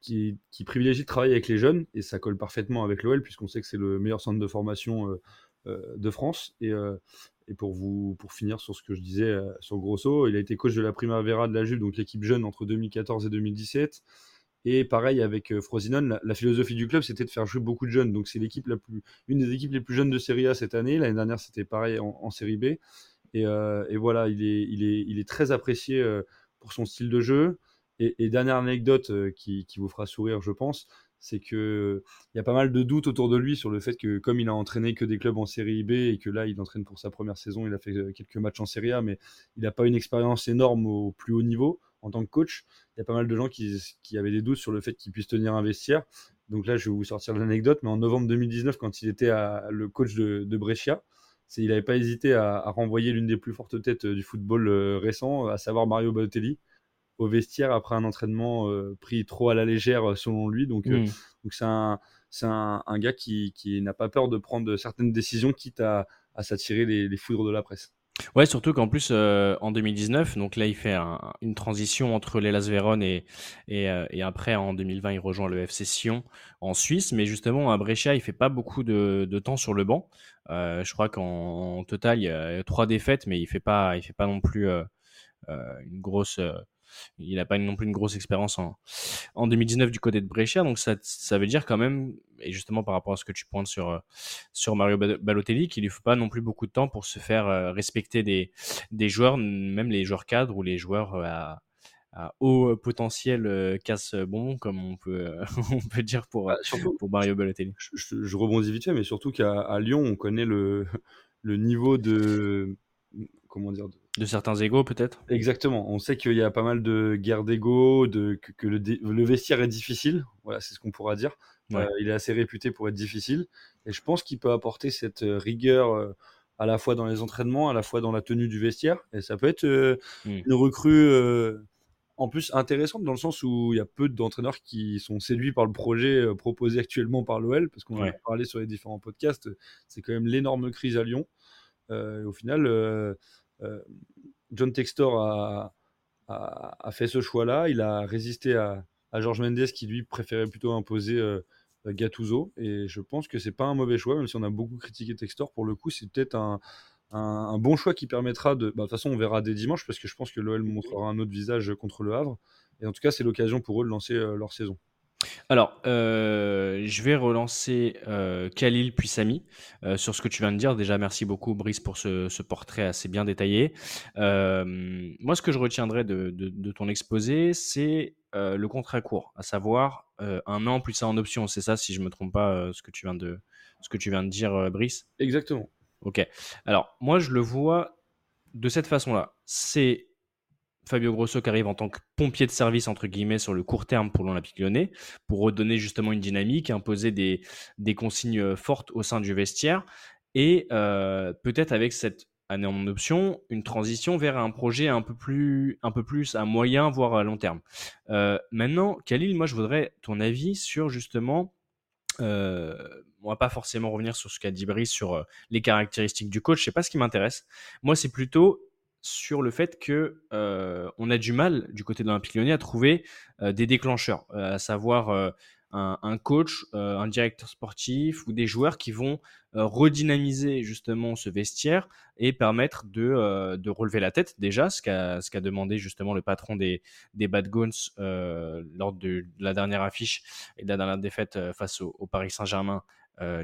qui, qui privilégie de travailler avec les jeunes et ça colle parfaitement avec l'OL puisqu'on sait que c'est le meilleur centre de formation euh, euh, de France. Et, euh, et pour, vous, pour finir sur ce que je disais euh, sur Grosso, il a été coach de la Primavera de la Juve, donc l'équipe jeune entre 2014 et 2017. Et pareil avec euh, Frosinone, la, philosophie du club c'était de faire jouer beaucoup de jeunes. Donc c'est l'équipe la plus, une des équipes les plus jeunes de Serie A cette année. L'année dernière c'était pareil en, en Série B. Et, euh, voilà, il est, il, est, il est très apprécié euh, pour son style de jeu. Et, dernière anecdote qui, vous fera sourire, je pense, c'est que il y a pas mal de doutes autour de lui sur le fait que comme il a entraîné que des clubs en série B et que là il entraîne pour sa première saison, il a fait quelques matchs en série A, mais il n'a pas une expérience énorme au plus haut niveau en tant que coach. Il y a pas mal de gens qui, qui avaient des doutes sur le fait qu'il puisse tenir un vestiaire. Donc là, je vais vous sortir l'anecdote, mais en novembre 2019, quand il était à, le coach de, de Brescia, il n'avait pas hésité à, à renvoyer l'une des plus fortes têtes euh, du football euh, récent, à savoir Mario Balotelli, au vestiaire après un entraînement euh, pris trop à la légère selon lui. Donc euh, Mm. donc c'est un, c'est un, un gars qui, qui n'a pas peur de prendre certaines décisions, quitte à, à s'attirer les, les foudres de la presse. Ouais, surtout qu'en plus, euh, en 2019, donc là, il fait un- une transition entre l'Elas Vérone et, et, euh, et après, en 2020, il rejoint le FC Sion en Suisse. Mais justement, à Brescia, il fait pas beaucoup de, de temps sur le banc. Euh, je crois qu'en en total, il y a trois défaites, mais il fait fait pas non plus une grosse. Il n'a pas non plus une grosse expérience en, en 2019 du côté de Brescia. Donc ça, ça veut dire quand même, et justement par rapport à ce que tu pointes sur, euh, sur Mario Ba- Balotelli, qu'il lui faut pas non plus beaucoup de temps pour se faire euh, respecter des, des joueurs, même les joueurs cadres ou les joueurs euh, à, à haut potentiel euh, casse-bonbon, comme on peut, euh, *laughs* on peut dire pour, Bah, surtout, pour Mario Balotelli. je, je- je rebondis vite fait, mais surtout qu'à Lyon, on connaît le, le niveau de. Comment dire de- De certains égaux, peut-être? Exactement. On sait qu'il y a pas mal de guerres d'ego, de, que, que le, vestiaire est difficile. Voilà, c'est ce qu'on pourra dire. Ouais. Euh, il est assez réputé pour être difficile. Et je pense qu'il peut apporter cette rigueur à la fois dans les entraînements, à la fois dans la tenue du vestiaire. Et ça peut être mmh. une recrue en plus intéressante dans le sens où il y a peu d'entraîneurs qui sont séduits par le projet proposé actuellement par l'OL, parce qu'on en a parlé sur les différents podcasts. C'est quand même l'énorme crise à Lyon. au final, John Textor a, fait ce choix-là. Il a résisté à, à Georges Mendes qui lui préférait plutôt imposer euh, Gattuso. Et je pense que c'est pas un mauvais choix, même si on a beaucoup critiqué Textor. Pour le coup, c'est peut-être un, un, bon choix qui permettra de. Bah, de toute façon, on verra dès dimanche parce que je pense que l'OL montrera un autre visage contre le Havre. Et en tout cas, c'est l'occasion pour eux de lancer euh, leur saison. Alors, euh, je vais relancer euh, Khalil puis Samy euh, sur ce que tu viens de dire. Déjà, merci beaucoup Brice pour ce, portrait assez bien détaillé. moi, ce que je retiendrai de, ton exposé, c'est le contrat court, à savoir un an plus ça en option. C'est ça, si je me trompe pas, ce que tu viens de ce que tu viens de dire, Brice? Exactement. Ok. Alors, moi, je le vois de cette façon-là. C'est Fabio Grosso qui arrive en tant que pompier de service entre guillemets sur le court terme pour l'Olympique Lyonnais pour redonner justement une dynamique, imposer des, des consignes euh, fortes au sein du vestiaire et euh, peut-être avec cette année en option une transition vers un projet un peu plus un peu plus à moyen voire à long terme. Euh, maintenant, Khalil, moi je voudrais ton avis sur justement euh, on va pas forcément revenir sur ce qu'a dit Brice sur les caractéristiques du coach, c'est pas ce qui m'intéresse. Moi, c'est plutôt sur le fait que euh, on a du mal du côté de l'Olympique Lyonnais à trouver euh, des déclencheurs, euh, à savoir un, coach, un directeur sportif ou des joueurs qui vont redynamiser justement ce vestiaire et permettre de, de relever la tête déjà, ce qu'a demandé justement le patron des, des Bad Guns lors de, la dernière affiche et de la dernière défaite face au, Paris Saint-Germain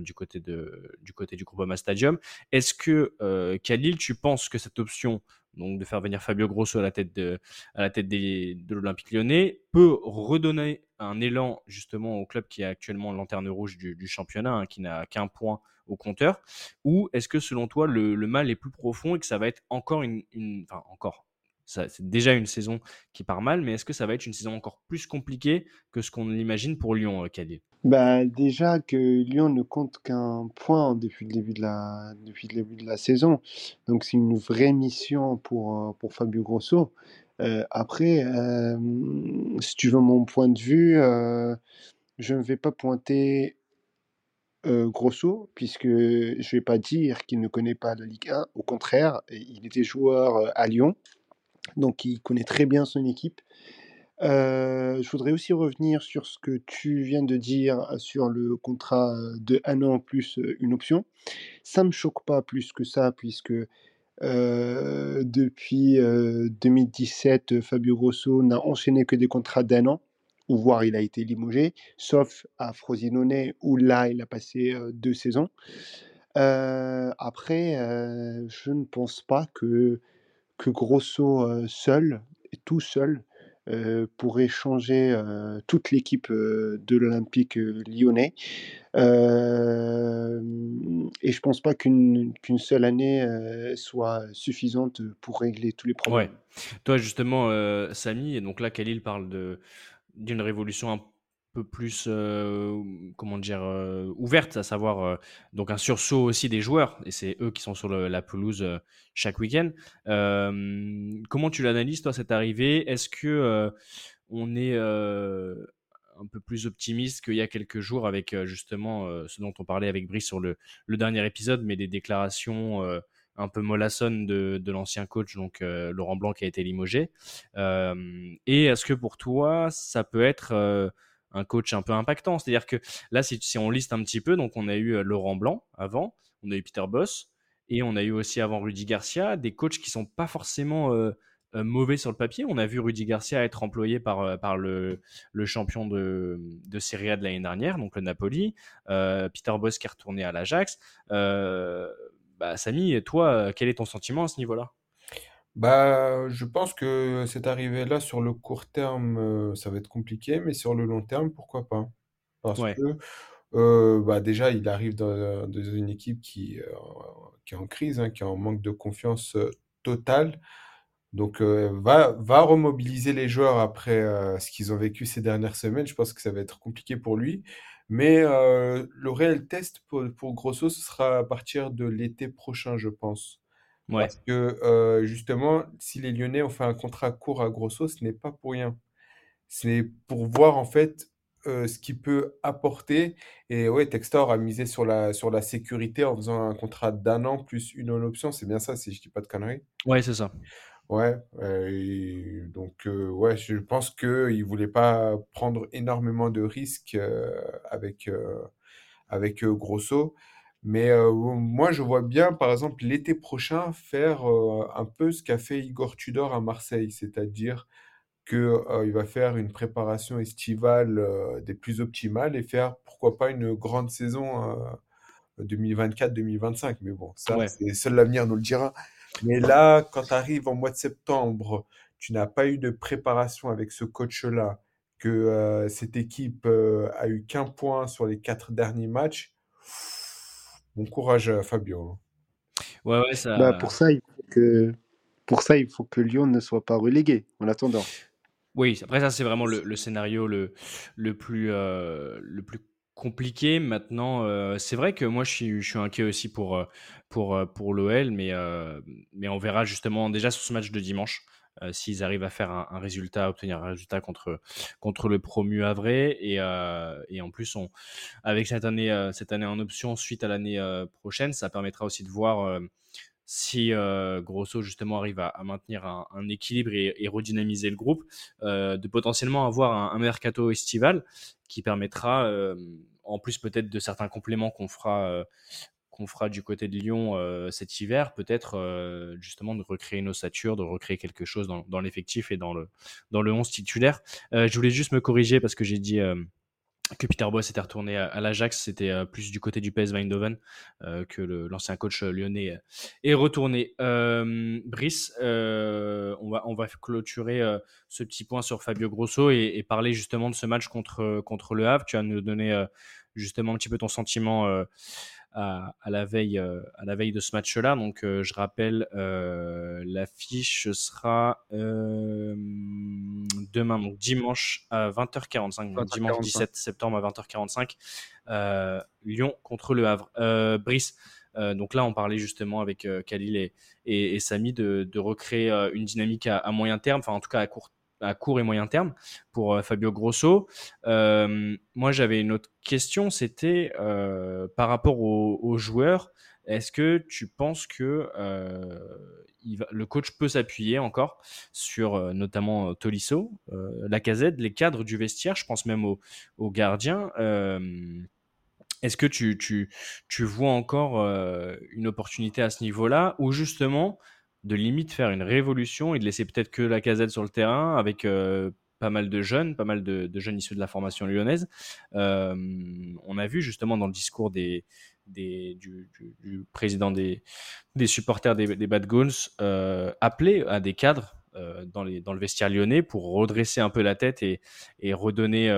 du, côté de, du côté du Stadium. Est-ce que, Khalil, tu penses que cette option donc de faire venir Fabio Grosso à la tête de, l'Olympique lyonnais, peut redonner un élan justement au club qui est actuellement lanterne rouge du, championnat, hein, qui n'a qu'un point au compteur, ou est-ce que selon toi le, mal est plus profond et que ça va être encore une, enfin encore, c'est déjà une saison qui part mal, mais est-ce que ça va être une saison encore plus compliquée que ce qu'on l'imagine pour Lyon, euh, Kadir bah, déjà que Lyon ne compte qu'un point depuis le début de la, début de la saison. Donc c'est une vraie mission pour, euh, Fabio Grosso. Euh, après, si tu veux mon point de vue, je ne vais pas pointer Grosso, puisque je ne vais pas dire qu'il ne connaît pas la Ligue 1. Au contraire, il était joueur à Lyon donc il connaît très bien son équipe. je voudrais aussi revenir sur ce que tu viens de dire sur le contrat de un an plus une option. Ça me choque pas plus que ça, puisque depuis 2017, Fabio Grosso n'a enchaîné que des contrats d'un an, ou voire il a été limogé, sauf à Frosinone où là il a passé deux saisons. après, je ne pense pas que que Grosso seul, tout seul, pourrait changer toute l'équipe de l'Olympique lyonnais. et je pense pas qu'une seule année soit suffisante pour régler tous les problèmes. Ouais. Toi, justement, Samy, et donc là, Khalil parle d'une révolution un peu plus, euh, comment dire, euh, ouverte, à savoir euh, donc un sursaut aussi des joueurs, et c'est eux qui sont sur la pelouse chaque week-end. comment tu l'analyses, toi, cette arrivée? Est-ce que on est un peu plus optimiste qu'il y a quelques jours avec justement ce dont on parlait avec Brice sur le, dernier épisode, mais des déclarations un peu mollassonne de l'ancien coach, donc Laurent Blanc qui a été limogé? et est-ce que pour toi, ça peut être un coach un peu impactant. C'est-à-dire que là, si, on liste un petit peu, donc on a eu euh, Laurent Blanc avant, on a eu Peter Boss, et on a eu aussi avant Rudy Garcia des coachs qui sont pas forcément euh, euh, mauvais sur le papier. On a vu Rudy Garcia être employé par, le, champion de, de Serie A de l'année dernière, donc le Napoli. Peter Boss qui est retourné à l'Ajax. bah, Samy, toi, quel est ton sentiment à ce niveau-là? Bah, je pense que cette arrivée-là, sur le court terme, euh, ça va être compliqué, mais sur le long terme, pourquoi pas? Parce que, euh, bah, déjà, il arrive dans, une équipe qui, euh, qui est en crise, hein, qui est en manque de confiance totale. Donc, va, va remobiliser les joueurs après ce qu'ils ont vécu ces dernières semaines. Je pense que ça va être compliqué pour lui. Mais le réel test pour, pour Grosso, ce sera à partir de l'été prochain, je pense. Ouais, Parce que euh, justement, si les Lyonnais ont fait un contrat court à Grosso, ce n'est pas pour rien. C'est pour voir en fait euh, ce qu'il peut apporter. Et ouais, Textor a misé sur la, sur la sécurité en faisant un contrat d'un an plus une en option. C'est bien ça, si je dis pas de conneries. ouais, c'est ça. Ouais, euh, donc euh, ouais, je pense qu'il voulait pas prendre énormément de risques avec, avec Grosso. Mais euh, moi, je vois bien, par exemple, l'été prochain, faire euh, un peu ce qu'a fait Igor Tudor à Marseille, c'est-à-dire que, euh, il va faire une préparation estivale euh, des plus optimales et faire, pourquoi pas, une grande saison euh, 2024-2025. Mais bon, ça, Ouais. c'est seul l'avenir nous le dira. Mais là, quand tu arrives en mois de septembre, tu n'as pas eu de préparation avec ce coach-là, que euh, cette équipe euh, a eu qu'un point sur les quatre derniers matchs. Bon courage à Fabio. hein. Ouais, ouais, Bah, ça. pour ça, il faut que, pour ça, il faut que Lyon ne soit pas relégué en attendant. Oui, après ça c'est vraiment le, le scénario le, le plus euh, le plus compliqué. Maintenant, euh, c'est vrai que moi je suis, je suis inquiet aussi pour euh, pour pour l'OL, mais euh, mais on verra justement déjà sur ce match de dimanche euh, s'ils arrivent à faire un, résultat, obtenir un résultat contre contre le promu Havre et euh, et en plus on avec cette année euh, cette année en option suite à l'année prochaine, ça permettra aussi de voir. si Grosso justement arrive à, maintenir un, équilibre et, redynamiser le groupe, de potentiellement avoir un, mercato estival qui permettra, en plus peut-être de certains compléments qu'on fera, qu'on fera du côté de Lyon euh, cet hiver, peut-être euh, justement de recréer une ossature, de recréer quelque chose dans, l'effectif et dans le, dans le 11 titulaire. Euh, je voulais juste me corriger parce que j'ai dit que Peter Boss était retourné à, l'Ajax, c'était plus du côté du PS Eindhoven que l'ancien coach lyonnais est retourné. Brice, on, va, on va clôturer ce petit point sur Fabio Grosso et, et parler justement de ce match contre, contre le Havre. Tu vas nous donner justement un petit peu ton sentiment à, à la veille, euh, à la veille de ce match-là. Donc, euh, je rappelle, euh, l'affiche sera demain, donc dimanche à 20h45, donc dimanche 20h45. 17 septembre à 20h45, euh, Lyon contre le Havre. Brice, euh, donc là, on parlait justement avec euh, Khalil et, et, et Samy de, de recréer euh, une dynamique à, à moyen terme, enfin en tout cas à court, à court et moyen terme pour euh, Fabio Grosso. Euh, moi, j'avais une autre question, c'était euh, par rapport aux, joueurs. Est-ce que tu penses que le coach peut s'appuyer encore sur notamment Tolisso, euh, Lacazette, les cadres du vestiaire, je pense même aux, gardiens. est-ce que tu, tu, vois encore une opportunité à ce niveau-là ou justement de limite faire une révolution et de laisser peut-être que la casette sur le terrain avec euh, pas mal de jeunes, pas mal de, jeunes issus de la formation lyonnaise. Euh, on a vu justement dans le discours des, des, du, président des, des supporters des, Bad Guns euh, appeler à des cadres dans, les, dans le vestiaire lyonnais pour redresser un peu la tête et, redonner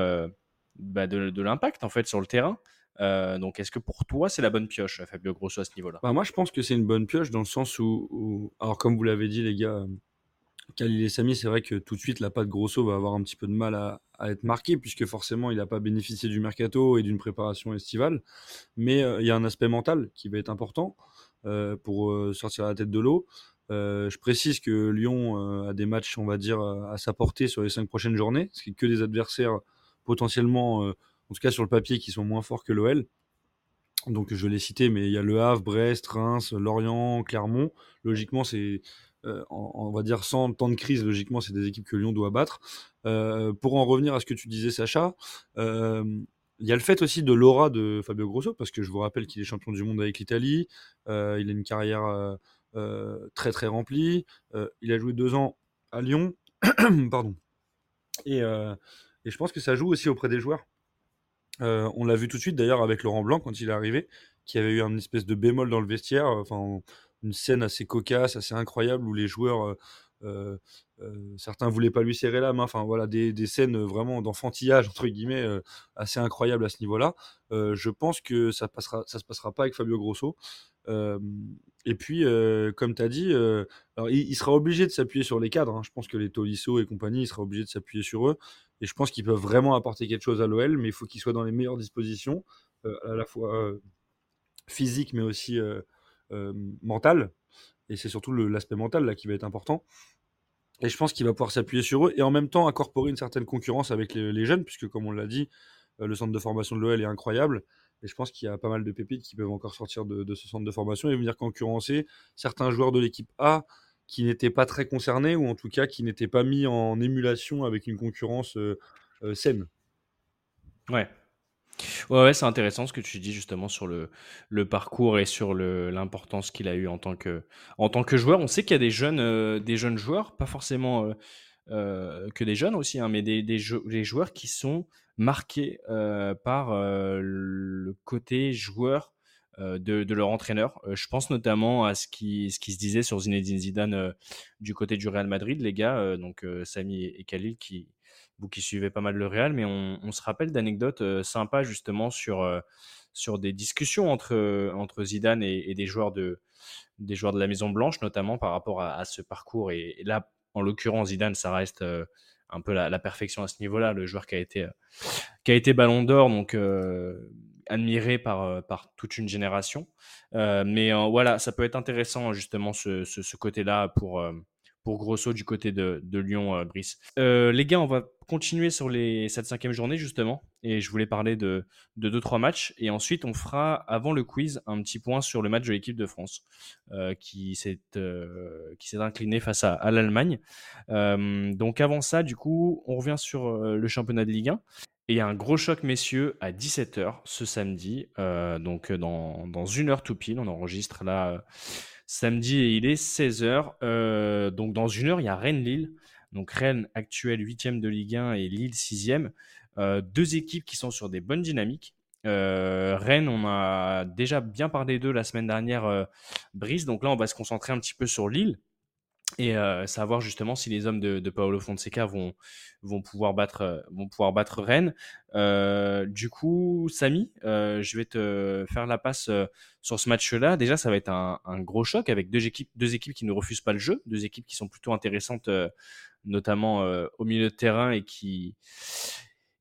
bah, de, de l'impact en fait sur le terrain. Euh, donc, est-ce que pour toi, c'est la bonne pioche, Fabio Grosso, à ce niveau-là? Bah, moi, je pense que c'est une bonne pioche dans le sens où, alors comme vous l'avez dit, les gars, euh, Khalil et Samy, c'est vrai que tout de suite, la patte Grosso va avoir un petit peu de mal à, être marquée, puisque forcément, il n'a pas bénéficié du mercato et d'une préparation estivale. Mais euh, il y a un aspect mental qui va être important pour sortir la tête de l'eau. Je précise que Lyon a des matchs, on va dire, à sa portée sur les cinq prochaines journées, ce qui est que des adversaires potentiellement, en tout cas sur le papier, qui sont moins forts que l'OL. Donc je l'ai cité, mais il y a Le Havre, Brest, Reims, Lorient, Clermont. Logiquement, c'est, euh, on va dire, sans temps de crise, logiquement, c'est des équipes que Lyon doit battre. Euh, pour en revenir à ce que tu disais, Sacha, euh, il y a le fait aussi de l'aura de Fabio Grosso, parce que je vous rappelle qu'il est champion du monde avec l'Italie. Euh, il a une carrière très très remplie. Il a joué deux ans à Lyon. *coughs* Pardon. Et, et je pense que ça joue aussi auprès des joueurs. Euh, on l'a vu tout de suite d'ailleurs avec Laurent Blanc quand il est arrivé, qui avait eu un espèce de bémol dans le vestiaire, euh, enfin une scène assez cocasse, assez incroyable où les joueurs, euh, euh, euh, certains voulaient pas lui serrer la main, enfin voilà des, des scènes vraiment d'enfantillage entre guillemets assez incroyables à ce niveau-là. Je pense que ça passera, ça se passera pas avec Fabio Grosso. Et puis, comme tu as dit, alors, il, il sera obligé de s'appuyer sur les cadres. hein. Je pense que les Tolisso et compagnie, il sera obligé de s'appuyer sur eux. Et je pense qu'ils peuvent vraiment apporter quelque chose à l'OL, mais il faut qu'ils soient dans les meilleures dispositions, à la fois physique, mais aussi mentale. Et c'est surtout l'aspect mental là qui va être important. Et je pense qu'il va pouvoir s'appuyer sur eux et en même temps incorporer une certaine concurrence avec les, jeunes, puisque comme on l'a dit, le centre de formation de l'OL est incroyable. Et je pense qu'il y a pas mal de pépites qui peuvent encore sortir de ce centre de formation et venir concurrencer certains joueurs de l'équipe A qui n'étaient pas très concernés ou en tout cas qui n'étaient pas mis en émulation avec une concurrence euh, euh, saine. Ouais. Ouais, c'est intéressant ce que tu dis justement sur le, parcours et sur l'importance qu'il a eu en tant que, en tant que joueur. On sait qu'il y a des jeunes, euh, des jeunes joueurs, pas forcément que des jeunes aussi, hein, mais des, joueurs qui sont marqués par le côté joueur euh, de, leur entraîneur. Euh, je pense notamment à ce qui, se disait sur Zinedine Zidane euh, du côté du Real Madrid, les gars, donc Samy et Khalil, vous qui suivez pas mal le Real, mais on, se rappelle d'anecdotes sympas justement sur, des discussions entre, Zidane et, des, joueurs de, la Maison Blanche, notamment par rapport à, ce parcours. Et, là, en l'occurrence, Zidane, ça reste un peu la, perfection à ce niveau-là, le joueur qui a été, qui a été Ballon d'Or, donc admiré par, euh, par toute une génération. Euh, mais euh, voilà, ça peut être intéressant justement ce, ce, côté-là pour, pour Grosso du côté de, de Lyon, Brice. les gars, on va continuer sur les, cette cinquième journée justement. Et je voulais parler de, de deux, trois matchs. Et ensuite, on fera, avant le quiz, un petit point sur le match de l'équipe de France qui s'est incliné face à, à l'Allemagne. donc avant ça, du coup, on revient sur le championnat de Ligue 1. Et un gros choc, messieurs, à 17h ce samedi. Euh, donc, euh, dans, dans, une heure tout pile, on enregistre là euh, samedi et il est 16h. donc, dans une heure, il y a Rennes-Lille. Donc, Rennes actuel 8 de Ligue 1 et Lille 6e. deux équipes qui sont sur des bonnes dynamiques. Rennes, on a déjà bien parlé d'eux la semaine dernière, Brice. Donc là, on va se concentrer un petit peu sur Lille et savoir justement si les hommes de, Paolo Fonseca vont, vont, pouvoir, battre, vont pouvoir battre Rennes. du coup, Samy, je vais te faire la passe sur ce match-là. Déjà, ça va être un, gros choc avec deux équipes, deux équipes qui ne refusent pas le jeu, deux équipes qui sont plutôt intéressantes, notamment au milieu de terrain et qui,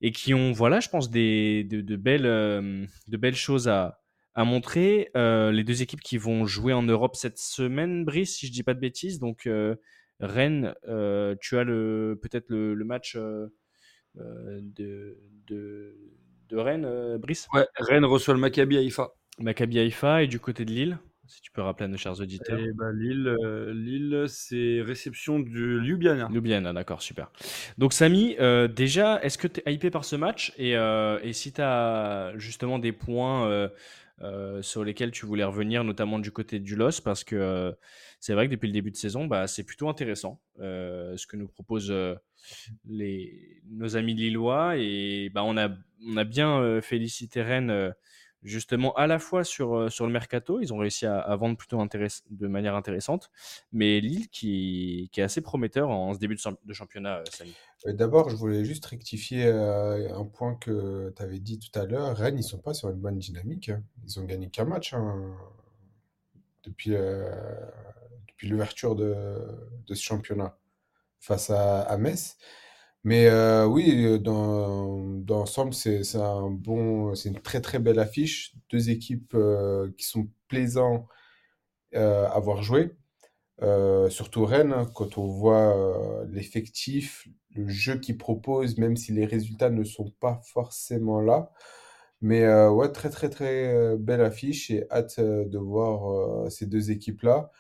et qui ont, voilà, je pense, des, de, belles, de belles choses à, à montrer. Euh, les deux équipes qui vont jouer en Europe cette semaine, Brice, si je dis pas de bêtises. Donc euh, Rennes, euh, tu as le peut-être le, match de, de, Rennes, Brice? Ouais, Rennes reçoit le Maccabi Haïfa. Maccabi Haïfa et du côté de Lille si tu peux rappeler à nos chers auditeurs. Eh ben, Lille, Lille c'est réception du Ljubljana. Ljubljana, d'accord, super. Donc Samy, déjà, est-ce que tu es hypé par ce match? Et, et si tu as justement des points euh, sur lesquels tu voulais revenir, notamment du côté du LOS, parce que euh, c'est vrai que depuis le début de saison, bah, c'est plutôt intéressant euh, ce que nous proposent les, nos amis lillois. Et bah, on, a, on a bien félicité Rennes justement à la fois sur, sur le mercato, ils ont réussi à, vendre plutôt de manière intéressante, mais Lille qui, qui, est assez prometteur en ce début de, championnat, Samy. D'abord, je voulais juste rectifier euh, un point que tu avais dit tout à l'heure. Rennes, ils sont pas sur une bonne dynamique. Hein. Ils ont gagné qu'un match hein, depuis, euh, depuis l'ouverture de, de ce championnat face à, Metz. Mais euh, oui, dans, dans l'ensemble, c'est un bon, une très très belle affiche. Deux équipes qui sont plaisantes à voir jouer. surtout Rennes, hein, quand on voit l'effectif, le jeu qu'ils proposent, même si les résultats ne sont pas forcément là. Mais euh, ouais, très très très euh, belle affiche et hâte euh, de voir ces deux équipes-là.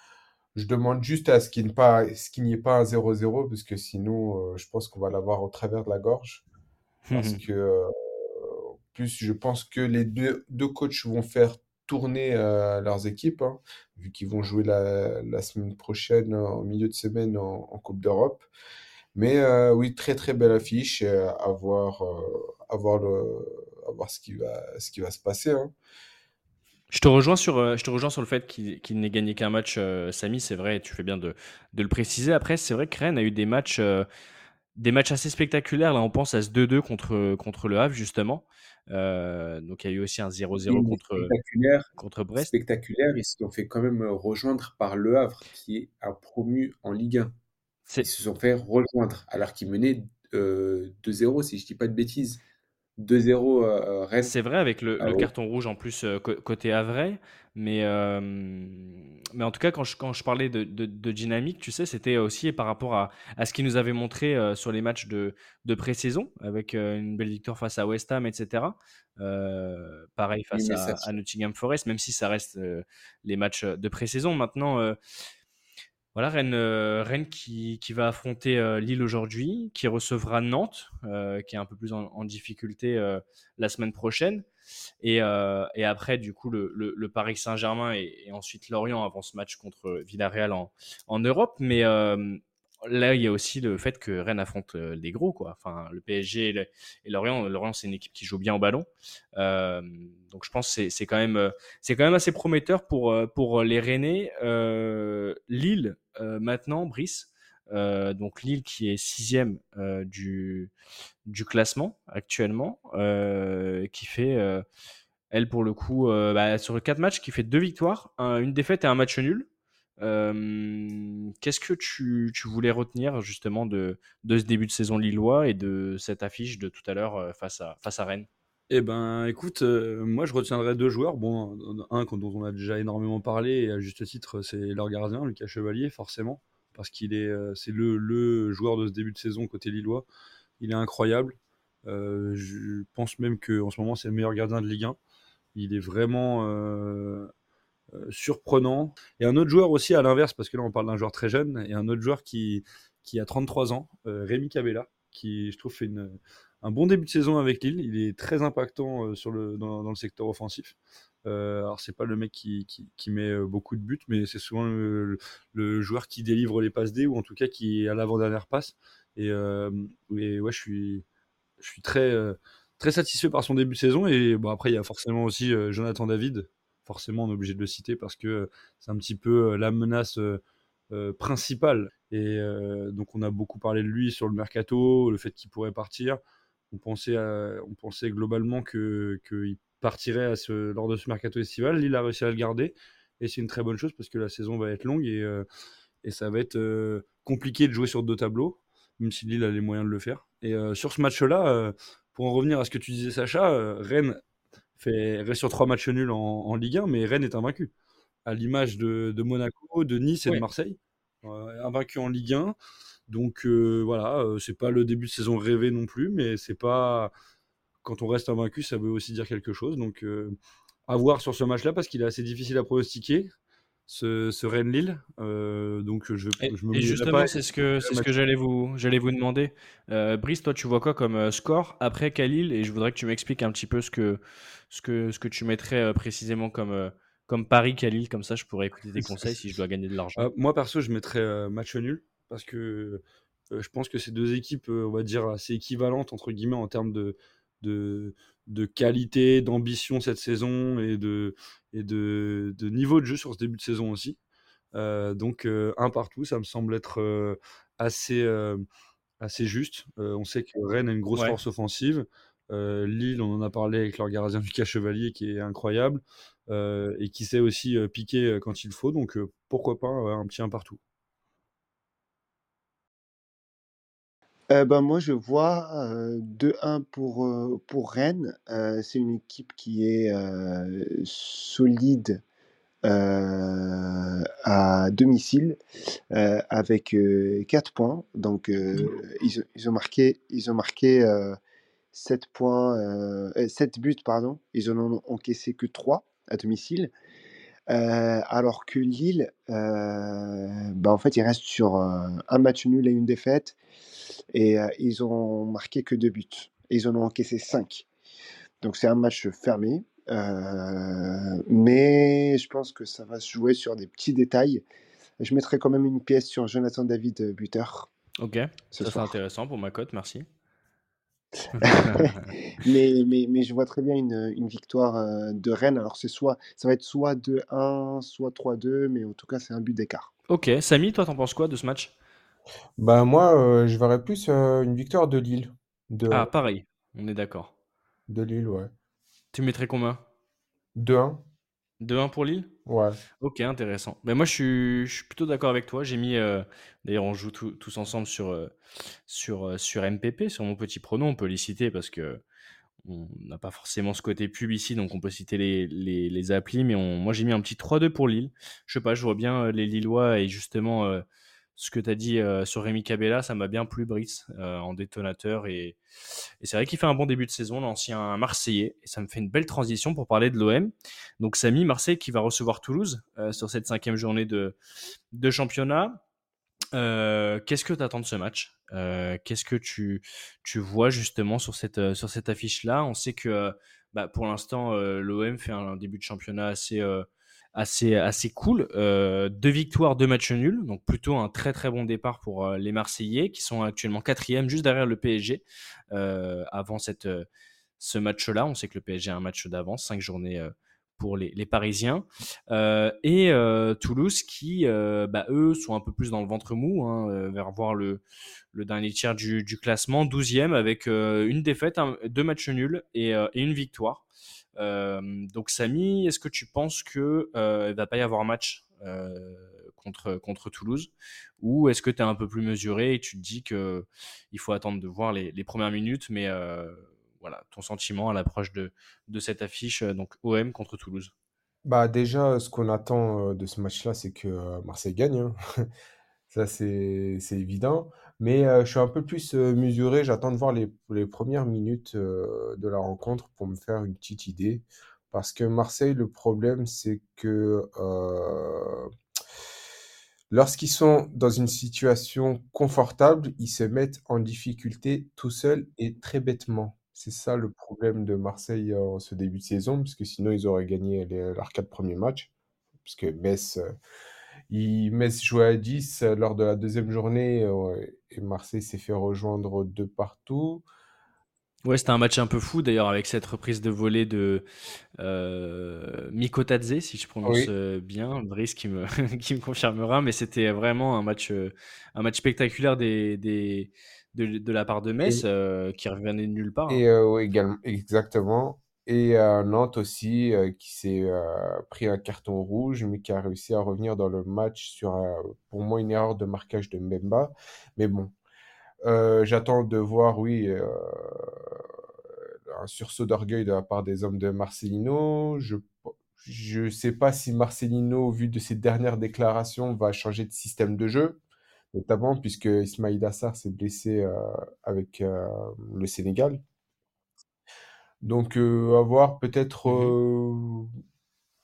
Je demande juste à ce qu'il n'y ait pas un 0-0, parce que sinon, je pense qu'on va l'avoir au travers de la gorge. Parce *laughs* que, plus, je pense que les deux, deux coachs vont faire tourner leurs équipes, hein, vu qu'ils vont jouer la, la, semaine prochaine, en milieu de semaine, en Coupe d'Europe. Mais euh, oui, très très belle affiche. Euh, à voir, euh, à voir, le, à voir ce, qui va, ce qui va se passer. Hein. Je te rejoins sur, je te rejoins sur le fait qu'il n'ait gagné qu'un match, Samy, c'est vrai, tu fais bien de, de le préciser. Après, c'est vrai que Rennes a eu des matchs, des matchs assez spectaculaires. Là, on pense à ce 2-2 contre, contre le Havre, justement. donc, il y a eu aussi un 0-0 contre, contre Brest. Spectaculaire, ils se sont fait quand même rejoindre par le Havre, qui est un promu en Ligue 1. Ils se sont fait rejoindre alors qu'ils menaient euh, 2-0, si je dis pas de bêtises. 2-0 euh, Rennes. C'est vrai avec le, Ah carton rouge en plus euh, côté Havrais, mais, euh, mais en tout cas quand je, quand je parlais de, de- de dynamique, tu sais, c'était aussi par rapport à, à ce qu'il nous avait montré euh, sur les matchs de, de pré-saison, avec euh, une belle victoire face à West Ham, etc. Euh, pareil face à, à Nottingham Forest, même si ça reste euh, les matchs de pré-saison. Maintenant, euh, voilà, Rennes, euh, Rennes qui, qui va affronter euh, Lille aujourd'hui, qui recevra Nantes, euh, qui est un peu plus en, difficulté la semaine prochaine. Et, après, du coup, le, Paris Saint-Germain et, ensuite Lorient avant ce match contre Villarreal en, en Europe. Mais là, il y a aussi le fait que Rennes affronte les gros, quoi. Le PSG et, Lorient. Lorient, c'est une équipe qui joue bien au ballon. Donc, je pense que c'est- quand même, assez prometteur pour, les Rennais. Lille, maintenant, Brice. Donc Lille qui est sixième du, classement actuellement, qui fait, elle pour le coup, bah, sur quatre matchs, qui fait deux victoires, un- une défaite et un match nul. Qu'est-ce que tu, tu voulais retenir justement de, de ce début de saison lillois et de cette affiche de tout à l'heure euh, face, à, face à Rennes? Eh ben, écoute, euh, moi je retiendrai deux joueurs. Bon, un dont on a déjà énormément parlé, et à juste titre, c'est leur gardien, Lucas Chevalier, forcément, parce qu'il est, euh, c'est le, le joueur de ce début de saison côté lillois. Il est incroyable. Je pense même qu'en ce moment, c'est le meilleur gardien de Ligue 1. Il est vraiment surprenant. Et un autre joueur aussi à l'inverse, parce que là on parle d'un joueur très jeune, et un autre joueur qui, qui a 33 ans, euh, Rémi Cabella, qui je trouve fait un bon début de saison avec Lille. Il est très impactant euh, sur le, dans, le secteur offensif. Euh, alors c'est pas le mec qui, qui, met euh, beaucoup de buts, mais c'est souvent le, joueur qui délivre les passes D ou en tout cas qui est à l'avant-dernière passe. Et, euh, et ouais, je suis, je suis très, euh, très satisfait par son début de saison. Et bon, après, il y a forcément aussi euh, Jonathan David. Forcément, on est obligé de le citer parce que euh, c'est un petit peu euh, la menace euh, principale. Et donc, on a beaucoup parlé de lui sur le mercato, le fait qu'il pourrait partir. On pensait, on pensait globalement qu'il partirait lors de ce mercato estival. Lille a réussi à le garder. Et c'est une très bonne chose parce que la saison va être longue et, et ça va être compliqué de jouer sur deux tableaux, même si Lille a les moyens de le faire. Et sur ce match-là, pour en revenir à ce que tu disais, Sacha, Rennes fait, reste sur trois matchs nuls en, en Ligue 1, mais Rennes est invaincu. À l'image de, de Monaco, de Nice et Ouais. de Marseille. Euh, invaincu en Ligue 1. Donc euh, voilà, euh, c'est pas le début de saison rêvé non plus, mais c'est pas. Quand on reste invaincu, ça veut aussi dire quelque chose. Donc euh, à voir sur ce match-là, parce qu'il est assez difficile à pronostiquer, ce, ce Rennes-Lille. Euh, donc je, Et, je me et justement, c'est ce que, c'est ce que j'allais vous, j'allais vous demander. Euh, Brice, toi, tu vois quoi comme euh, score après Khalil Et je voudrais que tu m'expliques un petit peu ce que, ce que, ce que tu mettrais euh, précisément comme, euh, comme Paris Khalil. Comme ça, je pourrais écouter tes *laughs* conseils si je dois gagner de l'argent. Euh, moi, perso, je mettrais euh, match nul parce que euh, je pense que ces deux équipes, euh, on va dire, assez équivalentes, entre guillemets, en termes de, de, de qualité, d'ambition cette saison et, de, et de, de niveau de jeu sur ce début de saison aussi. Euh, donc, euh, un partout, ça me semble être euh, assez, assez juste. On sait que Rennes a une grosse Ouais. force offensive. Lille, on en a parlé avec leur gardien Lucas Chevalier qui est incroyable et qui sait aussi piquer quand il faut. Donc, pourquoi pas un petit un partout. Euh, ben, moi, je vois euh, 2-1 pour, euh, pour Rennes. Euh, c'est une équipe qui est euh, solide euh, à domicile euh, avec 4 points. Donc, euh, ils, ils ont marqué, ils ont marqué 7 points, euh, 7 buts, pardon. Ils en ont encaissé que 3 à domicile. Euh, alors que Lille, euh, bah, en fait, ils restent sur euh, un match nul et une défaite. Et euh, ils ont marqué que deux buts. Et ils en ont encaissé 5. Donc c'est un match fermé. Euh, mais je pense que ça va se jouer sur des petits détails. Je mettrai quand même une pièce sur Jonathan David euh, buteur. Ok, ce ça c'est intéressant pour ma cote, merci. *laughs* mais, mais, mais je vois très bien une, une victoire de Rennes. Alors c'est soit, ça va être soit 2-1, soit 3-2, mais en tout cas c'est un but d'écart. ok, Samy, toi, t'en penses quoi de ce match? Bah, moi, euh, je verrais plus euh, une victoire de Lille. De, Ah, pareil, on est d'accord. de Lille, ouais. Tu mettrais combien? 2-1. 2-1 pour Lille? Ouais. Ok, intéressant. Mais moi, je suis, je suis plutôt d'accord avec toi. J'ai mis, euh, d'ailleurs, on joue tous ensemble sur, sur, sur MPP, sur mon petit prono. On peut les citer parce que on n'a pas forcément ce côté pub ici, donc on peut citer les, les, les applis. Mais on, moi, j'ai mis un petit 3-2 pour Lille. Je sais pas, je vois bien les Lillois et justement ce que tu as dit euh, sur Rémi Cabella, ça m'a bien plu, Brice, euh, en détonateur. Et, c'est vrai qu'il fait un bon début de saison, l'ancien Marseillais. Et ça me fait une belle transition pour parler de l'OM. Donc, Samy, Marseille qui va recevoir Toulouse euh, sur cette cinquième journée de, championnat. Qu'est-ce que tu attends de ce match? Qu'est-ce que tu, tu vois justement sur cette, sur cette affiche-là? On sait que bah, pour l'instant, l'OM fait un début de championnat assez, assez, assez cool. Euh, deux victoires, deux matchs nuls. Donc plutôt un très très bon départ pour euh, les Marseillais qui sont actuellement quatrième juste derrière le PSG euh, avant cette, ce match-là. On sait que le PSG a un match d'avance, cinq journées pour les, les Parisiens. Et Toulouse qui, bah, eux, sont un peu plus dans le ventre mou, hein, vers voir le, le dernier tiers du, classement, 12e, avec une défaite, deux matchs nuls et une victoire. Euh, donc Samy, est-ce que tu penses que euh, il va pas y avoir match euh, contre, contre Toulouse? Ou est-ce que tu es un peu plus mesuré et tu te dis que il faut attendre de voir les, premières minutes mais euh, voilà ton sentiment à l'approche de, de cette affiche euh, donc OM contre Toulouse? Bah déjà, ce qu'on attend euh, de ce match-là, c'est que euh, Marseille gagne. hein. *laughs* Ça, c'est évident. Mais euh, je suis un peu plus euh, mesuré. J'attends de voir les, les premières minutes euh, de la rencontre pour me faire une petite idée. Parce que Marseille, le problème, c'est que lorsqu'ils sont dans une situation confortable, ils se mettent en difficulté tout seuls et très bêtement. C'est ça le problème de Marseille en ce début de saison, parce que sinon ils auraient gagné les- leurs quatre premiers matchs. Parce que Metz, il- Metz jouait à 10 euh, lors de la deuxième journée euh, et Marseille s'est fait rejoindre de partout. ouais c'était un match un peu fou d'ailleurs avec cette reprise de volée de euh, Mikotadze si je prononce Oui. euh, bien Brice qui me, *laughs* qui me confirmera mais c'était vraiment un match un match spectaculaire des, des de, de la part de Metz Et, euh, qui revenait de nulle part hein. et euh, oui, également, exactement. Et euh, Nantes aussi, euh, qui s'est euh, pris un carton rouge, mais qui a réussi à revenir dans le match sur, pour moi, une erreur de marquage de Mbemba. Mais bon, j'attends de voir, oui, un sursaut d'orgueil de la part des hommes de Marcelino. Je je sais pas si Marcelino, vu de ses dernières déclarations, va changer de système de jeu, notamment puisque Ismaïl Assar s'est blessé avec le Sénégal. Donc, euh, à voir peut-être Mhm. euh,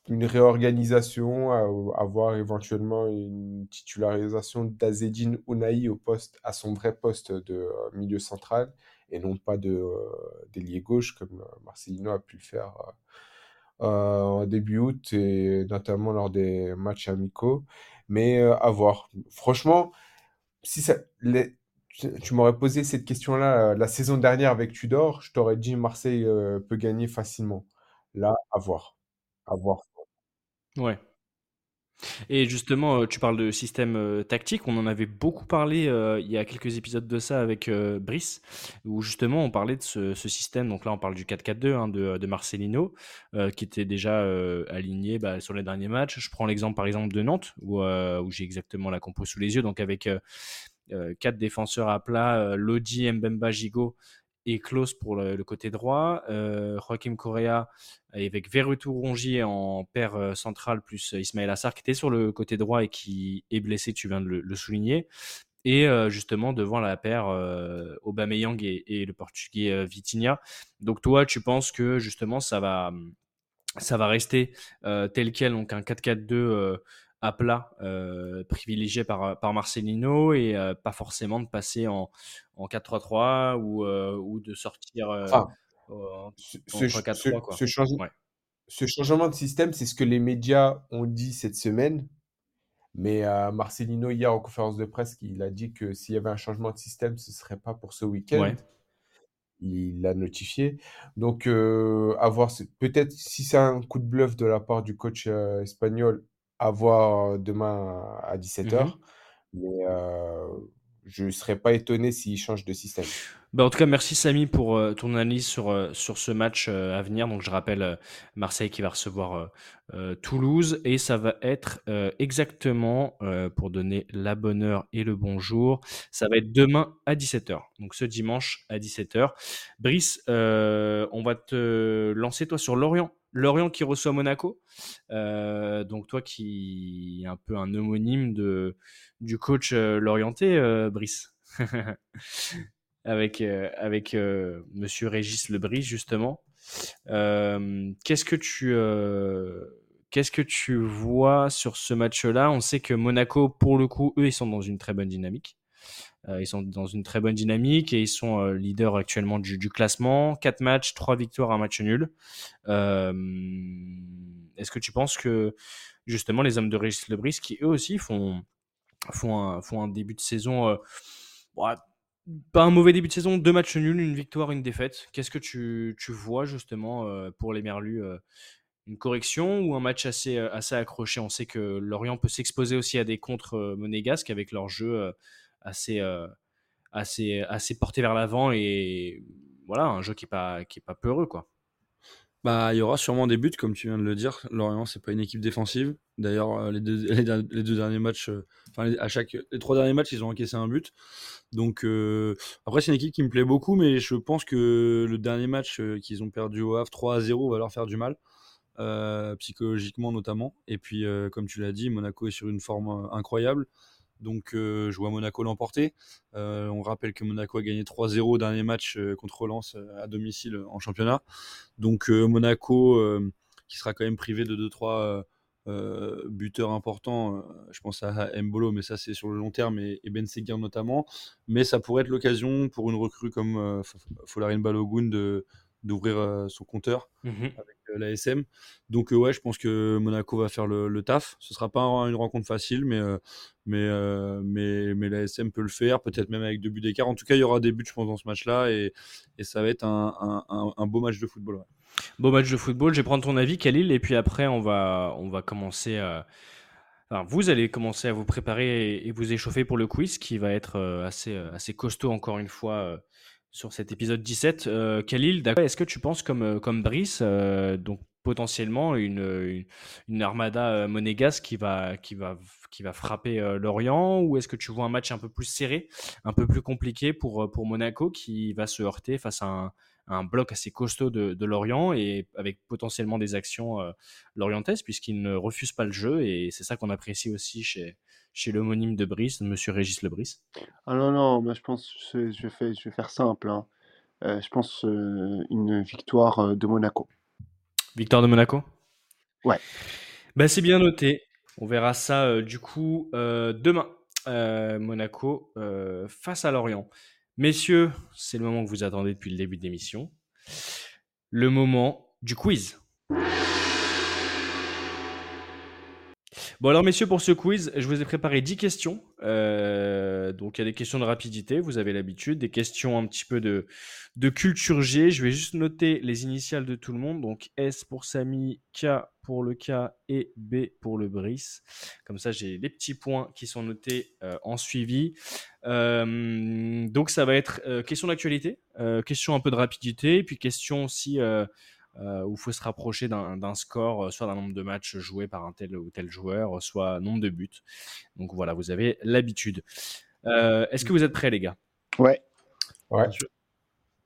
une réorganisation, avoir éventuellement une titularisation d'Azedine Ounahi au poste, à son vrai poste de euh, milieu central et non pas de d'ailier gauche comme Marcelino a pu le faire en début août et notamment lors des matchs amicaux. Mais à voir. Franchement, si ça, les- tu, m'aurais posé cette question-là euh, la saison dernière avec Tudor, je t'aurais dit Marseille euh, peut gagner facilement. Là, à voir. À voir. ouais Et justement, euh, tu parles de système tactique. On en avait beaucoup parlé il y a quelques épisodes de ça avec Brice, où justement on parlait de ce, système. Donc là, on parle du 4-4-2 hein, de, Marcelino, qui était déjà aligné bah, sur les derniers matchs. Je prends l'exemple par exemple de Nantes, où, où j'ai exactement la compo sous les yeux. Donc avec quatre défenseurs à plat, euh, Lodi, Mbemba, Gigot et Klaus pour le, côté droit, euh, Joaquim Correa avec Verretou Rongier en paire euh, centrale plus euh, Ismaël Assar qui était sur le côté droit et qui est blessé, tu viens de le, souligner. Et euh, justement devant la paire euh, Aubameyang et, le portugais euh, Vitinha. Donc toi, tu penses que justement ça va, ça va rester euh, tel quel, donc un 4-4-2 euh, à plat euh, privilégié par, par Marcelino et euh, pas forcément de passer en, en 4-3-3 ou, euh, ou de sortir en, ce, en ce, ce, 3-4-3 quoi. ce change- Ouais. ce changement de système, c'est ce que les médias ont dit cette semaine. Mais Marcelino, hier en conférence de presse, il a dit que s'il y avait un changement de système, ce ne serait pas pour ce week-end. Ouais. Il l'a notifié. Donc, à voir. Peut-être si c'est un coup de bluff de la part du coach espagnol, à voir demain à 17h. Mhm. Mais euh, je ne serais pas étonné s'il change de système. Bah, en tout cas, merci Samy pour euh, ton analyse sur, euh, sur ce match à venir. Donc, je rappelle Marseille qui va recevoir Toulouse et ça va être exactement, pour donner la bonne heure et le bonjour, ça va être demain à 17h. Donc, ce dimanche à 17h. Brice, on va te lancer toi sur Lorient? Lorient qui reçoit Monaco. donc, toi qui es un peu un homonyme de, du coach Lorienté, Brice. *laughs* avec, euh, avec euh, Monsieur Régis Lebris, justement. Euh, qu'est-ce que tu qu'est-ce que tu vois sur ce match-là? On sait que Monaco, pour le coup, eux, ils sont dans une très bonne dynamique. Ils sont dans une très bonne dynamique et ils sont leaders actuellement du, classement. 4 matchs, 3 victoires, un match nul. Est-ce que tu penses que justement les hommes de Régis Lebris, qui eux aussi font, font, un, début de saison pas un mauvais début de saison, deux matchs nuls, une victoire, une défaite. Qu'est-ce que tu, tu vois justement euh, pour les Merlus euh, Une correction ou un match assez, euh, assez accroché? On sait que Lorient peut s'exposer aussi à des contre monégasques avec leur jeu assez, assez, assez porté vers l'avant et voilà, un jeu qui n'est pas, pas peureux. quoi. Bah, il y aura sûrement des buts, comme tu viens de le dire. Lorient, c'est pas une équipe défensive. D'ailleurs, les deux, les, deux derniers matchs, enfin, à chaque, les trois derniers matchs, ils ont encaissé un but. Donc, après, c'est une équipe qui me plaît beaucoup, mais je pense que le dernier match qu'ils ont perdu au Havre 3 à 0 va leur faire du mal, psychologiquement notamment. Et puis, comme tu l'as dit, Monaco est sur une forme incroyable. Donc euh, je vois Monaco l'emporter. Euh, on rappelle que Monaco a gagné 3-0 au dernier match euh, contre Lens à domicile en championnat. Donc Monaco qui sera quand même privé de 2-3 buteurs importants. je pense à Mbolo, mais ça c'est sur le long terme, et, Ben Seguir notamment. Mais ça pourrait être l'occasion pour une recrue comme Folarin Balogun de, d'ouvrir son compteur mmh avec l'ASM. Donc ouais, je pense que Monaco va faire le, taf. Ce sera pas une rencontre facile, mais mais mais mais l'ASM peut le faire, peut-être même avec deux buts d'écart. En tout cas, il y aura des buts, je pense, dans ce match-là, et, et, ça va être un, un, un beau match de football. Beau match de football. Je vais prendre ton avis, Khalil, et puis après, on va on va commencer. à... Enfin, vous allez commencer à vous préparer et, vous échauffer pour le quiz qui va être assez, assez costaud encore une fois sur cet épisode 17. Euh, Khalil, est-ce que tu penses comme, euh, comme Brice, euh, donc potentiellement une, une, armada euh, monégasque qui va, qui va, qui va frapper Lorient ou est-ce que tu vois un match un peu plus serré, un peu plus compliqué pour, pour Monaco qui va se heurter face à un, bloc assez costaud de, de, Lorient et avec potentiellement des actions lorientaises puisqu'il ne refuse pas le jeu et c'est ça qu'on apprécie aussi chez, chez l'homonyme de Brice, Monsieur Régis Lebris Ah non, non, moi je pense que je vais, je vais faire simple. Hein. Euh, je pense euh, une victoire euh, de Monaco. Victoire de Monaco? Ouais. Bah, c'est bien noté. On verra ça du coup demain. Monaco face à Lorient. Messieurs, c'est le moment que vous attendez depuis le début de l'émission. Le moment du quiz. Bon alors messieurs, pour ce quiz, je vous ai préparé 10 questions. Euh, donc il y a des questions de rapidité, vous avez l'habitude, des questions un petit peu de, de culture G. Je vais juste noter les initiales de tout le monde. Donc S pour Samy, K pour le K et B pour le Brice. Comme ça, j'ai les petits points qui sont notés euh, en suivi. Euh, donc ça va être question d'actualité, question un peu de rapidité, puis question aussi euh, où il faut se rapprocher d'un score, euh, soit d'un nombre de matchs joués par un tel ou tel joueur, soit nombre de buts. Donc voilà, vous avez l'habitude. Euh, est-ce que vous êtes prêts, les gars? Ouais. Ouais.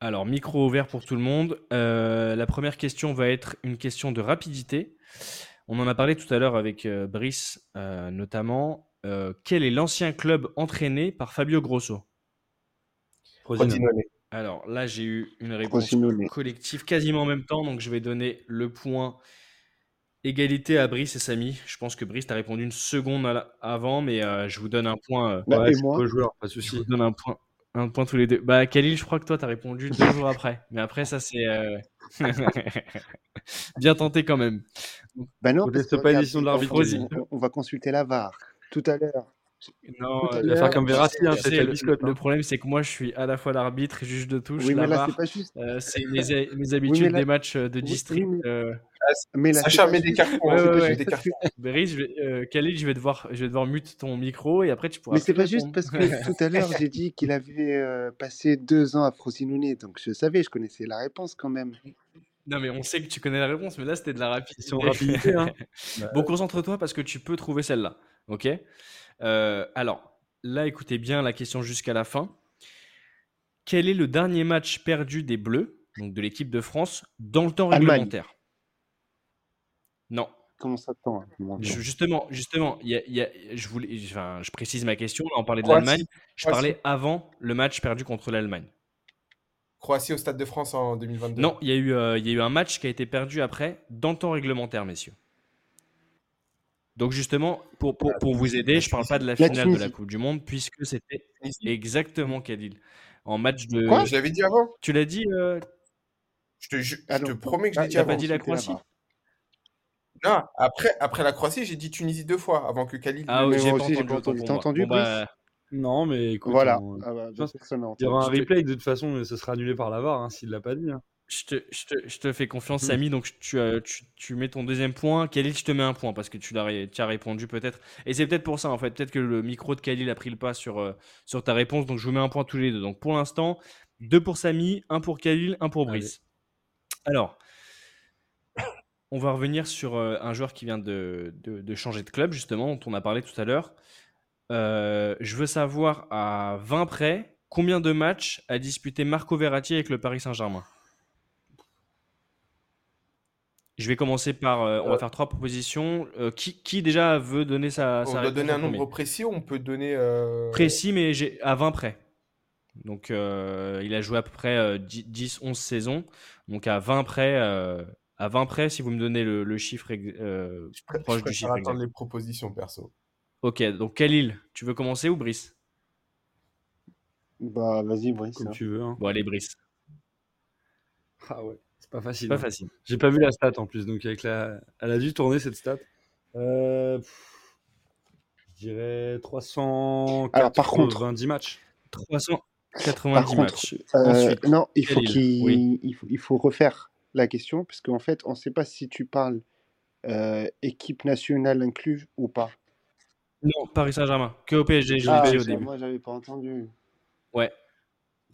Alors, micro ouvert pour tout le monde. la première question va être une question de rapidité. On en a parlé tout à l'heure avec Brice, notamment. quel est l'ancien club entraîné par Fabio Grosso? Alors là, j'ai eu une réponse collective quasiment en même temps, donc je vais donner le point égalité à Brice et Samy. Je pense que Brice t'a répondu une seconde avant, mais euh, je vous donne un point. Euh, bah, et moi joueur, pas de Je vous donne un point, un point tous les deux. Bah, Khalil, je crois que toi, t'as répondu deux jours après. Mais après, ça, c'est euh, *laughs* bien tenté quand même. Bah non, parce pas de l'arbitre. On, va consulter la VAR tout à l'heure. Non, Il va faire comme Verratti, hein, le, biscotte. le hein. problème, c'est que moi, je suis à la fois l'arbitre, juge de touche, Oui, mais là, VAR. c'est pas juste. Euh, *laughs* c'est mes, mes habitudes là- des matchs euh, de district. oui, mais- euh, Mais là, c'est Sacha pas met des cartons. Ouais, hein, ouais, Beris, je vais, euh, Khalil, je vais devoir, je vais devoir mute ton micro et après tu pourras. Mais c'est pas juste parce que *laughs* tout à l'heure, j'ai dit qu'il avait euh, passé deux ans à Frosinone. Donc je savais, je connaissais la réponse quand même. Non, mais on sait que tu connais la réponse, mais là c'était de la rapidité. Hein. *laughs* Bon, concentre-toi parce que tu peux trouver celle-là. Ok? Euh, Alors, là, écoutez bien la question jusqu'à la fin. Quel est le dernier match perdu des Bleus, donc de l'équipe de France, dans le temps Allemagne. réglementaire? Non. Comment ça te tend hein, justement, justement, il y a- il y a- je, voulais, enfin, je précise ma question. Là, on parlait de l'Allemagne. Je Croatie. parlais avant le match perdu contre l'Allemagne. Croatie au Stade de France en 2022. Non, il y, a eu, euh, il y a eu un match qui a été perdu après, dans le temps réglementaire, messieurs. Donc justement, pour, pour, pour vous aider, je ne parle pas de la finale de la. Coupe du Monde, puisque c'était exactement Khalil. En match de... Quoi? Je l'avais dit avant. Tu l'as dit euh, Je te, je Ah te non. promets que je Ah, l'ai dit avant. pas dit la Croatie? Non, après, après la Croatie, j'ai dit Tunisie deux fois avant que Khalil. Ah oui, Mais j'ai pas entendu, entendu. T'as entendu, Bon, bah, Non, mais écoute, Voilà. on- Ah bah, je pense personne n'a il y aura un replay de toute façon, ça sera annulé par la VAR hein, s'il l'a pas dit. hein. Je, te, je, te, je te fais confiance, Mm. Samy. Donc tu, euh, tu, tu mets ton deuxième point. Khalil, je te mets un point parce que tu, l'as ré- tu as répondu peut-être. Et c'est peut-être pour ça, en fait. Peut-être que le micro de Khalil a pris le pas sur, euh, sur ta réponse. Donc je vous mets un point tous les deux. Donc pour l'instant, deux pour Samy, un pour Khalil, un pour Brice. Alors, *coughs* on va revenir sur euh, un joueur qui vient de, de- de changer de club, justement, dont on a parlé tout à l'heure. Je veux savoir à 20 près, combien de matchs a disputé Marco Verratti avec le Paris Saint-Germain? Je vais commencer par. euh, on va Euh, faire trois propositions. Euh, qui, qui déjà veut donner sa, On sa doit réponse donner en un nombre premier? précis ou on peut donner. euh, Précis, mais j'ai- à 20 près. Donc, euh, il a joué à peu près euh, 10, 11 saisons. Donc, à 20 près, euh, à 20 près, si vous me donnez le, le chiffre ex- euh, Je, pré- je proche du préfère chiffre attendre exact. les propositions perso. Ok, donc Khalil, tu veux commencer ou Brice? Bah, vas-y, Brice. Comme hein. tu veux. hein. Bon, allez, Brice. Ah ouais, c'est pas facile. pas hein. facile. J'ai pas vu la stat en plus, donc avec la... elle a dû tourner cette stat. Euh, pff, je dirais 390 Alors, par contre- matchs. 390 Par contre, matchs. euh, Ensuite, non, il faut oui. il faut, il faut refaire la question parce qu'en fait, on ne sait pas si tu parles euh, équipe nationale incluse ou pas. Non, Paris Saint-Germain. Que au PSG, je l'ai Ah, dit au ça, début. moi, j'avais pas entendu. Ouais.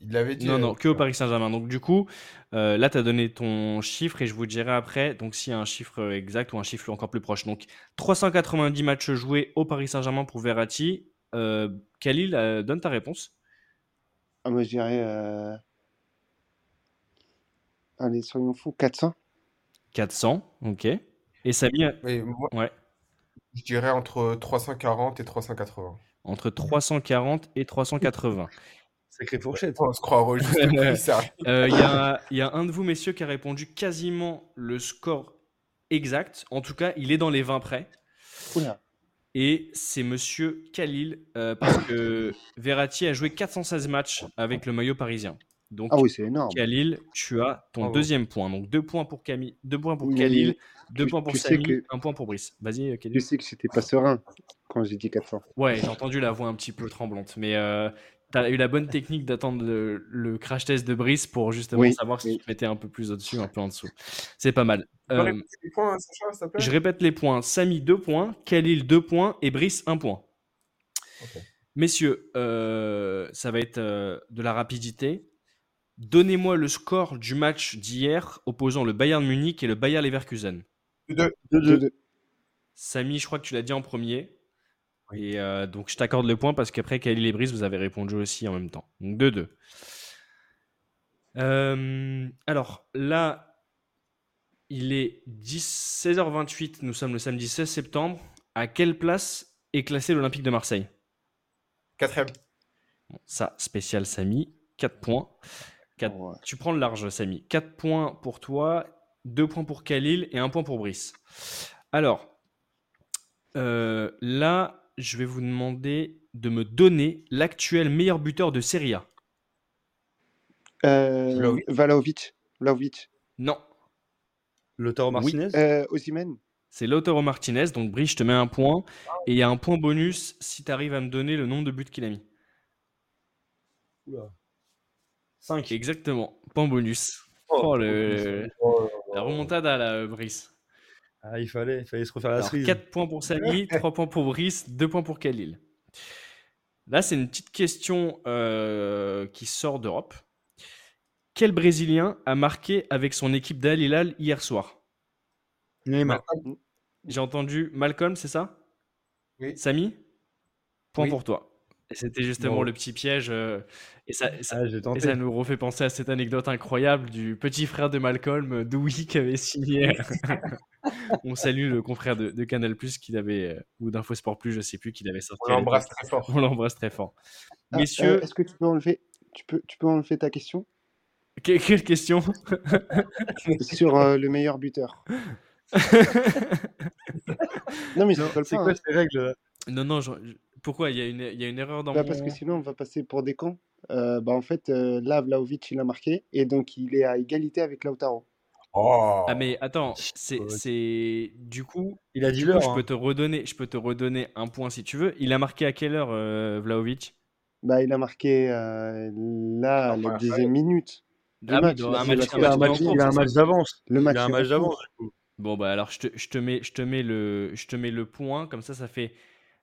Il l'avait dit. Non, euh, non, que au Paris Saint-Germain. Donc, du coup, euh, là, tu as donné ton chiffre et je vous dirai après donc s'il y a un chiffre exact ou un chiffre encore plus proche. Donc, 390 matchs joués au Paris Saint-Germain pour Verratti. Euh, Khalil, euh, donne ta réponse. Ah, moi, je dirais. euh, Allez, soyons fous, 400 400, ok. Et Samy, euh, moi, ouais, je dirais entre 340 et 380. entre 340 et 380. Sacrée fourchette. On se croire au. *laughs* Euh, Il y, a, y a un de vous, messieurs, qui a répondu quasiment le score exact. En tout cas, il est dans les 20 près. Oula. Et c'est monsieur Khalil, euh, parce que Verratti a joué 416 matchs avec le maillot parisien. Donc, Ah oui, c'est énorme. Khalil, tu as ton Bravo. deuxième point. Donc, deux points pour Camille, deux points pour Khalil, deux tu- points pour tu Samy, que- un point pour Brice. Vas-y, euh, Tu Khalil. sais que j'étais pas serein quand j'ai dit 400. Ouais, j'ai entendu la voix un petit peu tremblante, mais euh, tu as eu la bonne technique d'attendre le, le crash test de Brice pour justement Oui, savoir si oui. tu mettais un peu plus au-dessus, un peu en dessous. C'est pas mal. Euh, répéter les points, Sacha, s'il te plaît? je répète les points. Samy, 2 points. Khalil, 2 points. Et Brice, 1 point. Messieurs, euh, ça va être euh, de la rapidité. Donnez-moi le score du match d'hier opposant le Bayern Munich et le Bayer Leverkusen. Deux. 2-2. Samy, je crois que tu l'as dit en premier. Et euh, donc, je t'accorde le point parce qu'après, Khalil et Brice, vous avez répondu aussi en même temps. Donc, 2-2. Euh, alors, là, il est 10 16h28. Nous sommes le samedi 16 septembre. À quelle place est classé l'Olympique de Marseille? Quatrième. Bon, Ça, spécial Samy. 4 points. Ouais. Tu prends le large, Samy. 4 points pour toi, 2 points pour Khalil et 1 point pour Brice. Alors, euh, là, je vais vous demander de me donner l'actuel meilleur buteur de Serie A. Euh. Vlahovic. Vlahovic. Non, Lautaro Oui. Martinez? Euh, Osimhen. C'est Lautaro Martinez. Donc, Brice, je te mets un point. Et il y a un point bonus si tu arrives à me donner le nombre de buts qu'il a mis. Oula. 5. Exactement. Point bonus. Oh, le... La remontada, là, Brice. Ah, il fallait, il fallait se refaire la Alors, cerise. 4 points pour Samy, *laughs* 3 points pour Brice, 2 points pour Khalil. Là, c'est une petite question euh, qui sort d'Europe. Quel Brésilien a marqué avec son équipe d'Al Hilal hier soir? Neymar. J'ai entendu Malcolm, c'est ça? Oui. Samy? Point Oui. pour toi. C'était justement Bon. le petit piège. euh, et, ça, et ça- Ah, et ça nous refait penser à cette anecdote incroyable du petit frère de Malcolm, euh, Dewey, qui avait signé. *laughs* On salue le confrère de, de Canal qui avait, euh, ou d'Infosport Plus, je sais plus, qui l'avait sorti. On l'embrasse très fort. On l'embrasse très fort. Ah, Messieurs, euh, Est-ce que tu peux enlever, tu peux, tu peux enlever ta question? Que- quelle question? *laughs* Sur euh, le meilleur buteur *laughs* Non, mais C'est pas. quoi hein. ces règles? Non, non, je- je- pourquoi? Il y, a une, il y a une erreur dans Bah, mon... parce que sinon, on va passer pour des cons. Euh, bah, en fait, euh, là, Vlahovic, il a marqué. Et donc, il est à égalité avec Lautaro. Oh. Ah mais attends, c'est du coup, Il a du dit je hein. peux te redonner, je peux te redonner un point si tu veux. Il a marqué à quelle heure, euh, Vlahovic? Bah, il a marqué euh, là, première dixième minute Ah match. match- Il a un match il a un d'avance. Le Il match a un d'avance. Bon bah alors je te, je te mets, je te mets le, je te mets le point comme ça, ça fait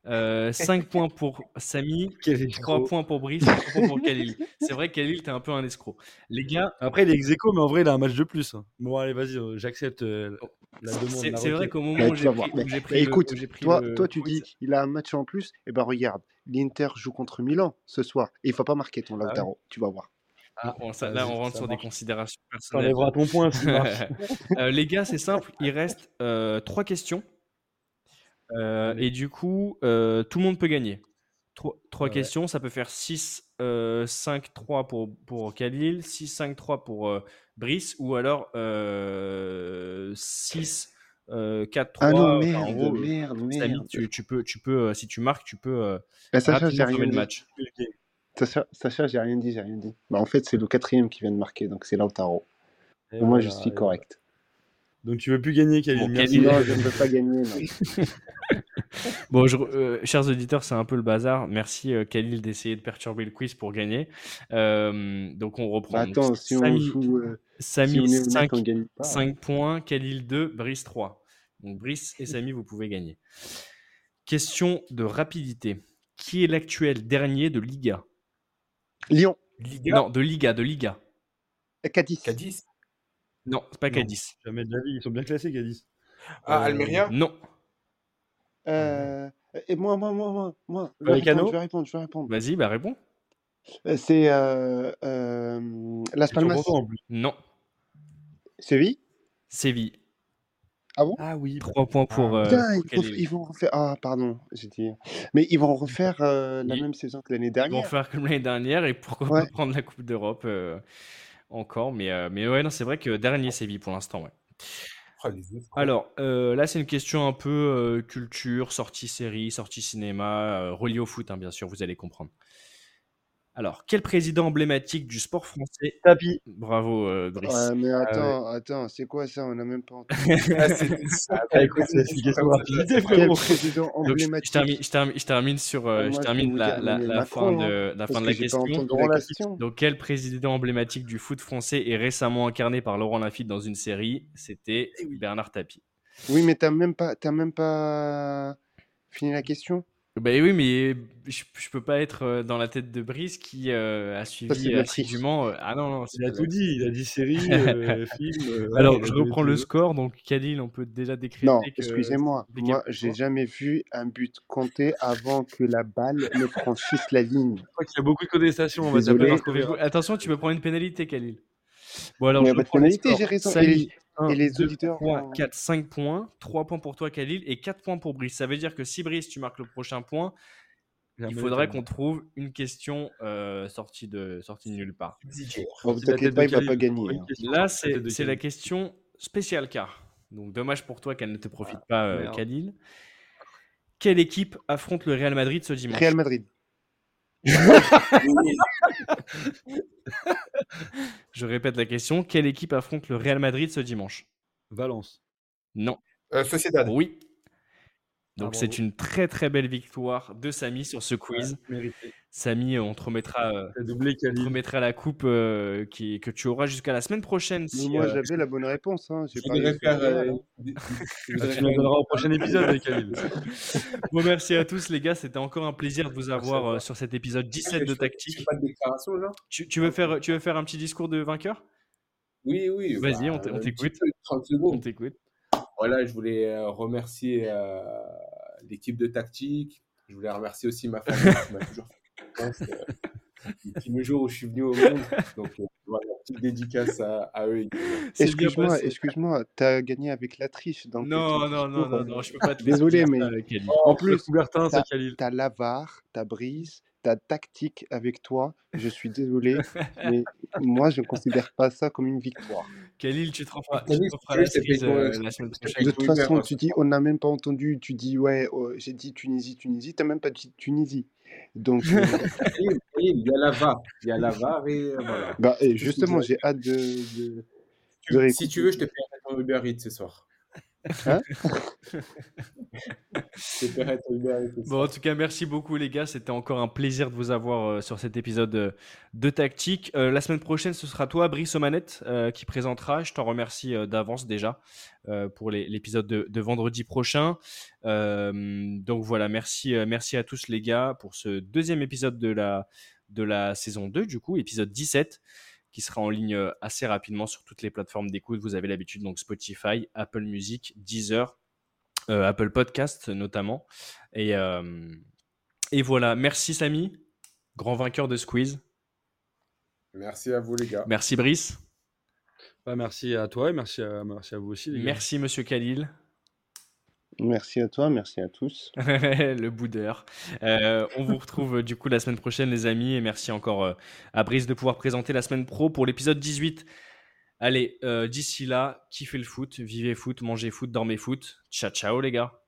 *laughs* 5 points pour Samy, Quel 3 escroc. points pour Brice, 3 points pour Khalil. C'est vrai que Khalil t'es un peu un escroc. Les gars, Après, il est ex mais en vrai, il a un match de plus. hein. Bon, allez, vas-y, euh, j'accepte euh, la demande. c'est vrai qu'au moment où j'ai pris, écoute, pris toi, le toi, tu dis qu'il a un match en plus. Et ben regarde, l'Inter joue contre Milan ce soir. Et il faut pas marquer ton Ah ouais Lautaro. Tu vas voir. bon, ça- là on rentre ça sur des considérations personnelles. T'enlèveras ton point. *laughs* Euh, les gars, c'est simple, il reste 3 questions. Euh, Allez. et du coup, euh, tout le monde peut gagner. 3 Ouais. questions, ça peut faire 6, 5, 3 pour, pour Khalil, 6, 5, 3 pour euh, Brice, ou alors 6, 4, 3. Ah non, Enfin, en merde, gros, euh, merde, Samy, merde. tu, tu peux, tu peux, euh, si tu marques, tu peux euh, Bah, Sacha, j'ai rapidement rien fermer le dit. match. Sacha, Sacha, j'ai rien dit, j'ai rien dit. Bah, en fait, c'est le quatrième qui vient de marquer, donc c'est Lautaro. Et Moi, voilà, je suis correct. Donc, tu veux plus gagner, Khalil. Bon, Merci. Khalil- Non, je ne veux pas gagner. non. *laughs* Bon, je, euh, chers auditeurs, c'est un peu le bazar. Merci euh, Khalil d'essayer de perturber le quiz pour gagner. Euh, donc on reprend. Bah, Donc, attends, si on Samy, joue, euh, Samy, si on est honnête, 5, on gagne pas. 5 points, Khalil 2, Brice 3. Donc Brice et Samy, vous pouvez gagner. Question de rapidité. Qui est l'actuel dernier de Liga? Lyon, Liga? Non, de Liga, de Liga. Cadiz. Cadiz? Non, c'est pas. Cadiz. Jamais de la vie. Ils sont bien classés, Cadiz. Ah, Euh, Almeria. Non. Euh, et moi, moi, moi, moi, moi, je vais, Vallecano répondre, je vais répondre, je vais répondre. Vas-y, bah réponds. Euh, C'est euh, euh, Las Palmas, contents, en plus. Non. Séville. Séville. Ah oui. 3 points pour, euh, Putain, pour ils, vont- Khalil. ils vont refaire. Ah, pardon, j'ai dit. Mais ils vont refaire euh, la Ils- même saison que l'année Ils vont dernière. faire comme l'année dernière et pourquoi Ouais. pas prendre la Coupe d'Europe euh, encore. Mais, euh, mais ouais, non, c'est vrai que dernier Séville pour l'instant. Ouais. Alors euh, là, c'est une question un peu euh, culture, sortie série, sortie cinéma, reliée au foot, hein, bien sûr, vous allez comprendre. Alors, quel président emblématique du sport français Tapis. Bravo, euh, Driss. Ouais, mais attends, attends, c'est quoi ça? On n'a même pas entendu. *laughs* Ah. *laughs* Ah, écoute, c'est Quel président Donc, je, je emblématique? termine, je, termine, je termine sur euh, Ah, je moi, je termine la, la fin de, hein, la fin de la question. la. Donc, quel président emblématique du foot français est récemment incarné par Laurent Lafitte dans une série? C'était Bernard Tapie. Oui, mais t'as même pas, t'as même pas fini la question? Ben oui, mais je, je peux pas être euh, dans la tête de Brice qui euh, a c'est suivi assidûment. euh, ah non, non, Il a tout dit. Il a dit série, *laughs* euh, film. euh, Alors, je reprends le le- score. Donc, Khalil, on peut déjà décréter Non, excusez-moi. Moi, j'ai toi. jamais vu un but compté avant que la balle ne franchisse la ligne. Je crois qu'il y a beaucoup de contestations. On va Désolé. taper Attention, tu peux prendre une pénalité, Khalil. Bon, alors, Il n'y je a pas de reprends les pénalité, j'ai raison. Samy, 1, et les 2, auditeurs 3, vont- 4, 5 points. 3 points pour toi, Khalil, et 4 points pour Brice. Ça veut dire que si Brice, tu marques le prochain point, il faudrait qu'on trouve une question euh, sortie, de, sortie de nulle part. La t'inquiète pas, il va pas gagner. hein. question Là, c'est la question spéciale car. Donc, dommage pour toi qu'elle ne te profite pas, euh. Khalil. Quelle équipe affronte le Real Madrid ce dimanche? Real Madrid. *laughs* Je répète la question. Quelle équipe affronte le Real Madrid ce dimanche? Valence. Non. Euh, Sociedad. Oui. Donc Ah, c'est bravo. une très très belle victoire de Samy sur ce quiz. Samy, on te remettra, euh, doublé on te remettra la coupe euh, qui, que tu auras jusqu'à la semaine prochaine. Si, moi, euh, j'avais la bonne réponse. Hein. J'ai faire. faire, euh, hein. *laughs* tu nous donneras au prochain épisode, Khalil. *laughs* Bon, merci à tous les gars, c'était encore un plaisir de vous avoir euh, sur cet épisode 17 Je de Tactique. fais pas de déclaration, là Tu, tu veux faire, tu veux faire un petit discours de vainqueur? Oui, oui. Vas-y, bah, on t- on t'écoute. peu, 30 On t'écoute. Voilà, je voulais euh, remercier euh, l'équipe de tactique. Je voulais remercier aussi ma famille qui m'a toujours fait confiance euh, depuis le jour où je suis venu au monde. Donc, euh, voilà, petite dédicace à, à eux. Excuse-moi, excuse-moi, t'as gagné avec la triche. Donc Non, non, non, non, non, je peux pas te laisser Désolé, mais avec Kelly. en plus, Coubertin, c'est t'as l'avare, t'as Brise, t'as tactique avec toi. Je suis désolé, *laughs* mais moi, je ne considère pas ça comme une victoire. Khalil, tu te referas, tu te referas la cerise euh, la semaine prochaine? De toute façon, tu dis, on n'a même pas entendu, tu dis, ouais, oh, j'ai dit Tunisie, Tunisie, t'as même pas dit Tunisie. Donc, euh, *laughs* Il y a la VAR. Il y a la VAR et euh, voilà. bah, et justement, j'ai hâte de. Si tu veux, je te paierai ton Uber Eats ce soir. Hein Bon, en tout cas, merci beaucoup les gars. C'était encore un plaisir de vous avoir euh, sur cet épisode euh, de Tactique. Euh, la semaine prochaine, ce sera toi, Brice Omanette, euh, qui présentera. Je t'en remercie euh, d'avance déjà euh, pour l'épisode de, de vendredi prochain. Euh, donc voilà, merci, euh, merci à tous les gars pour ce deuxième épisode de la, de la saison 2, du coup, épisode 17 qui sera en ligne euh, assez rapidement sur toutes les plateformes d'écoute. Vous avez l'habitude, donc Spotify, Apple Music, Deezer, euh, Apple Podcast notamment. Et, euh, et voilà, merci Samy, grand vainqueur de Squeeze. Merci à vous, les gars. Merci Brice. Bah, merci à toi et merci à, merci à vous aussi, les gars. Merci Monsieur Khalil. Merci à toi, merci à tous. *laughs* le boudeur. Euh, on vous retrouve euh, du coup la semaine prochaine, les amis. Et merci encore euh, à Brice de pouvoir présenter la semaine pro pour l'épisode 18. Allez, d'ici là, kiffez le foot, vivez foot, mangez foot, dormez foot. Ciao, ciao les gars.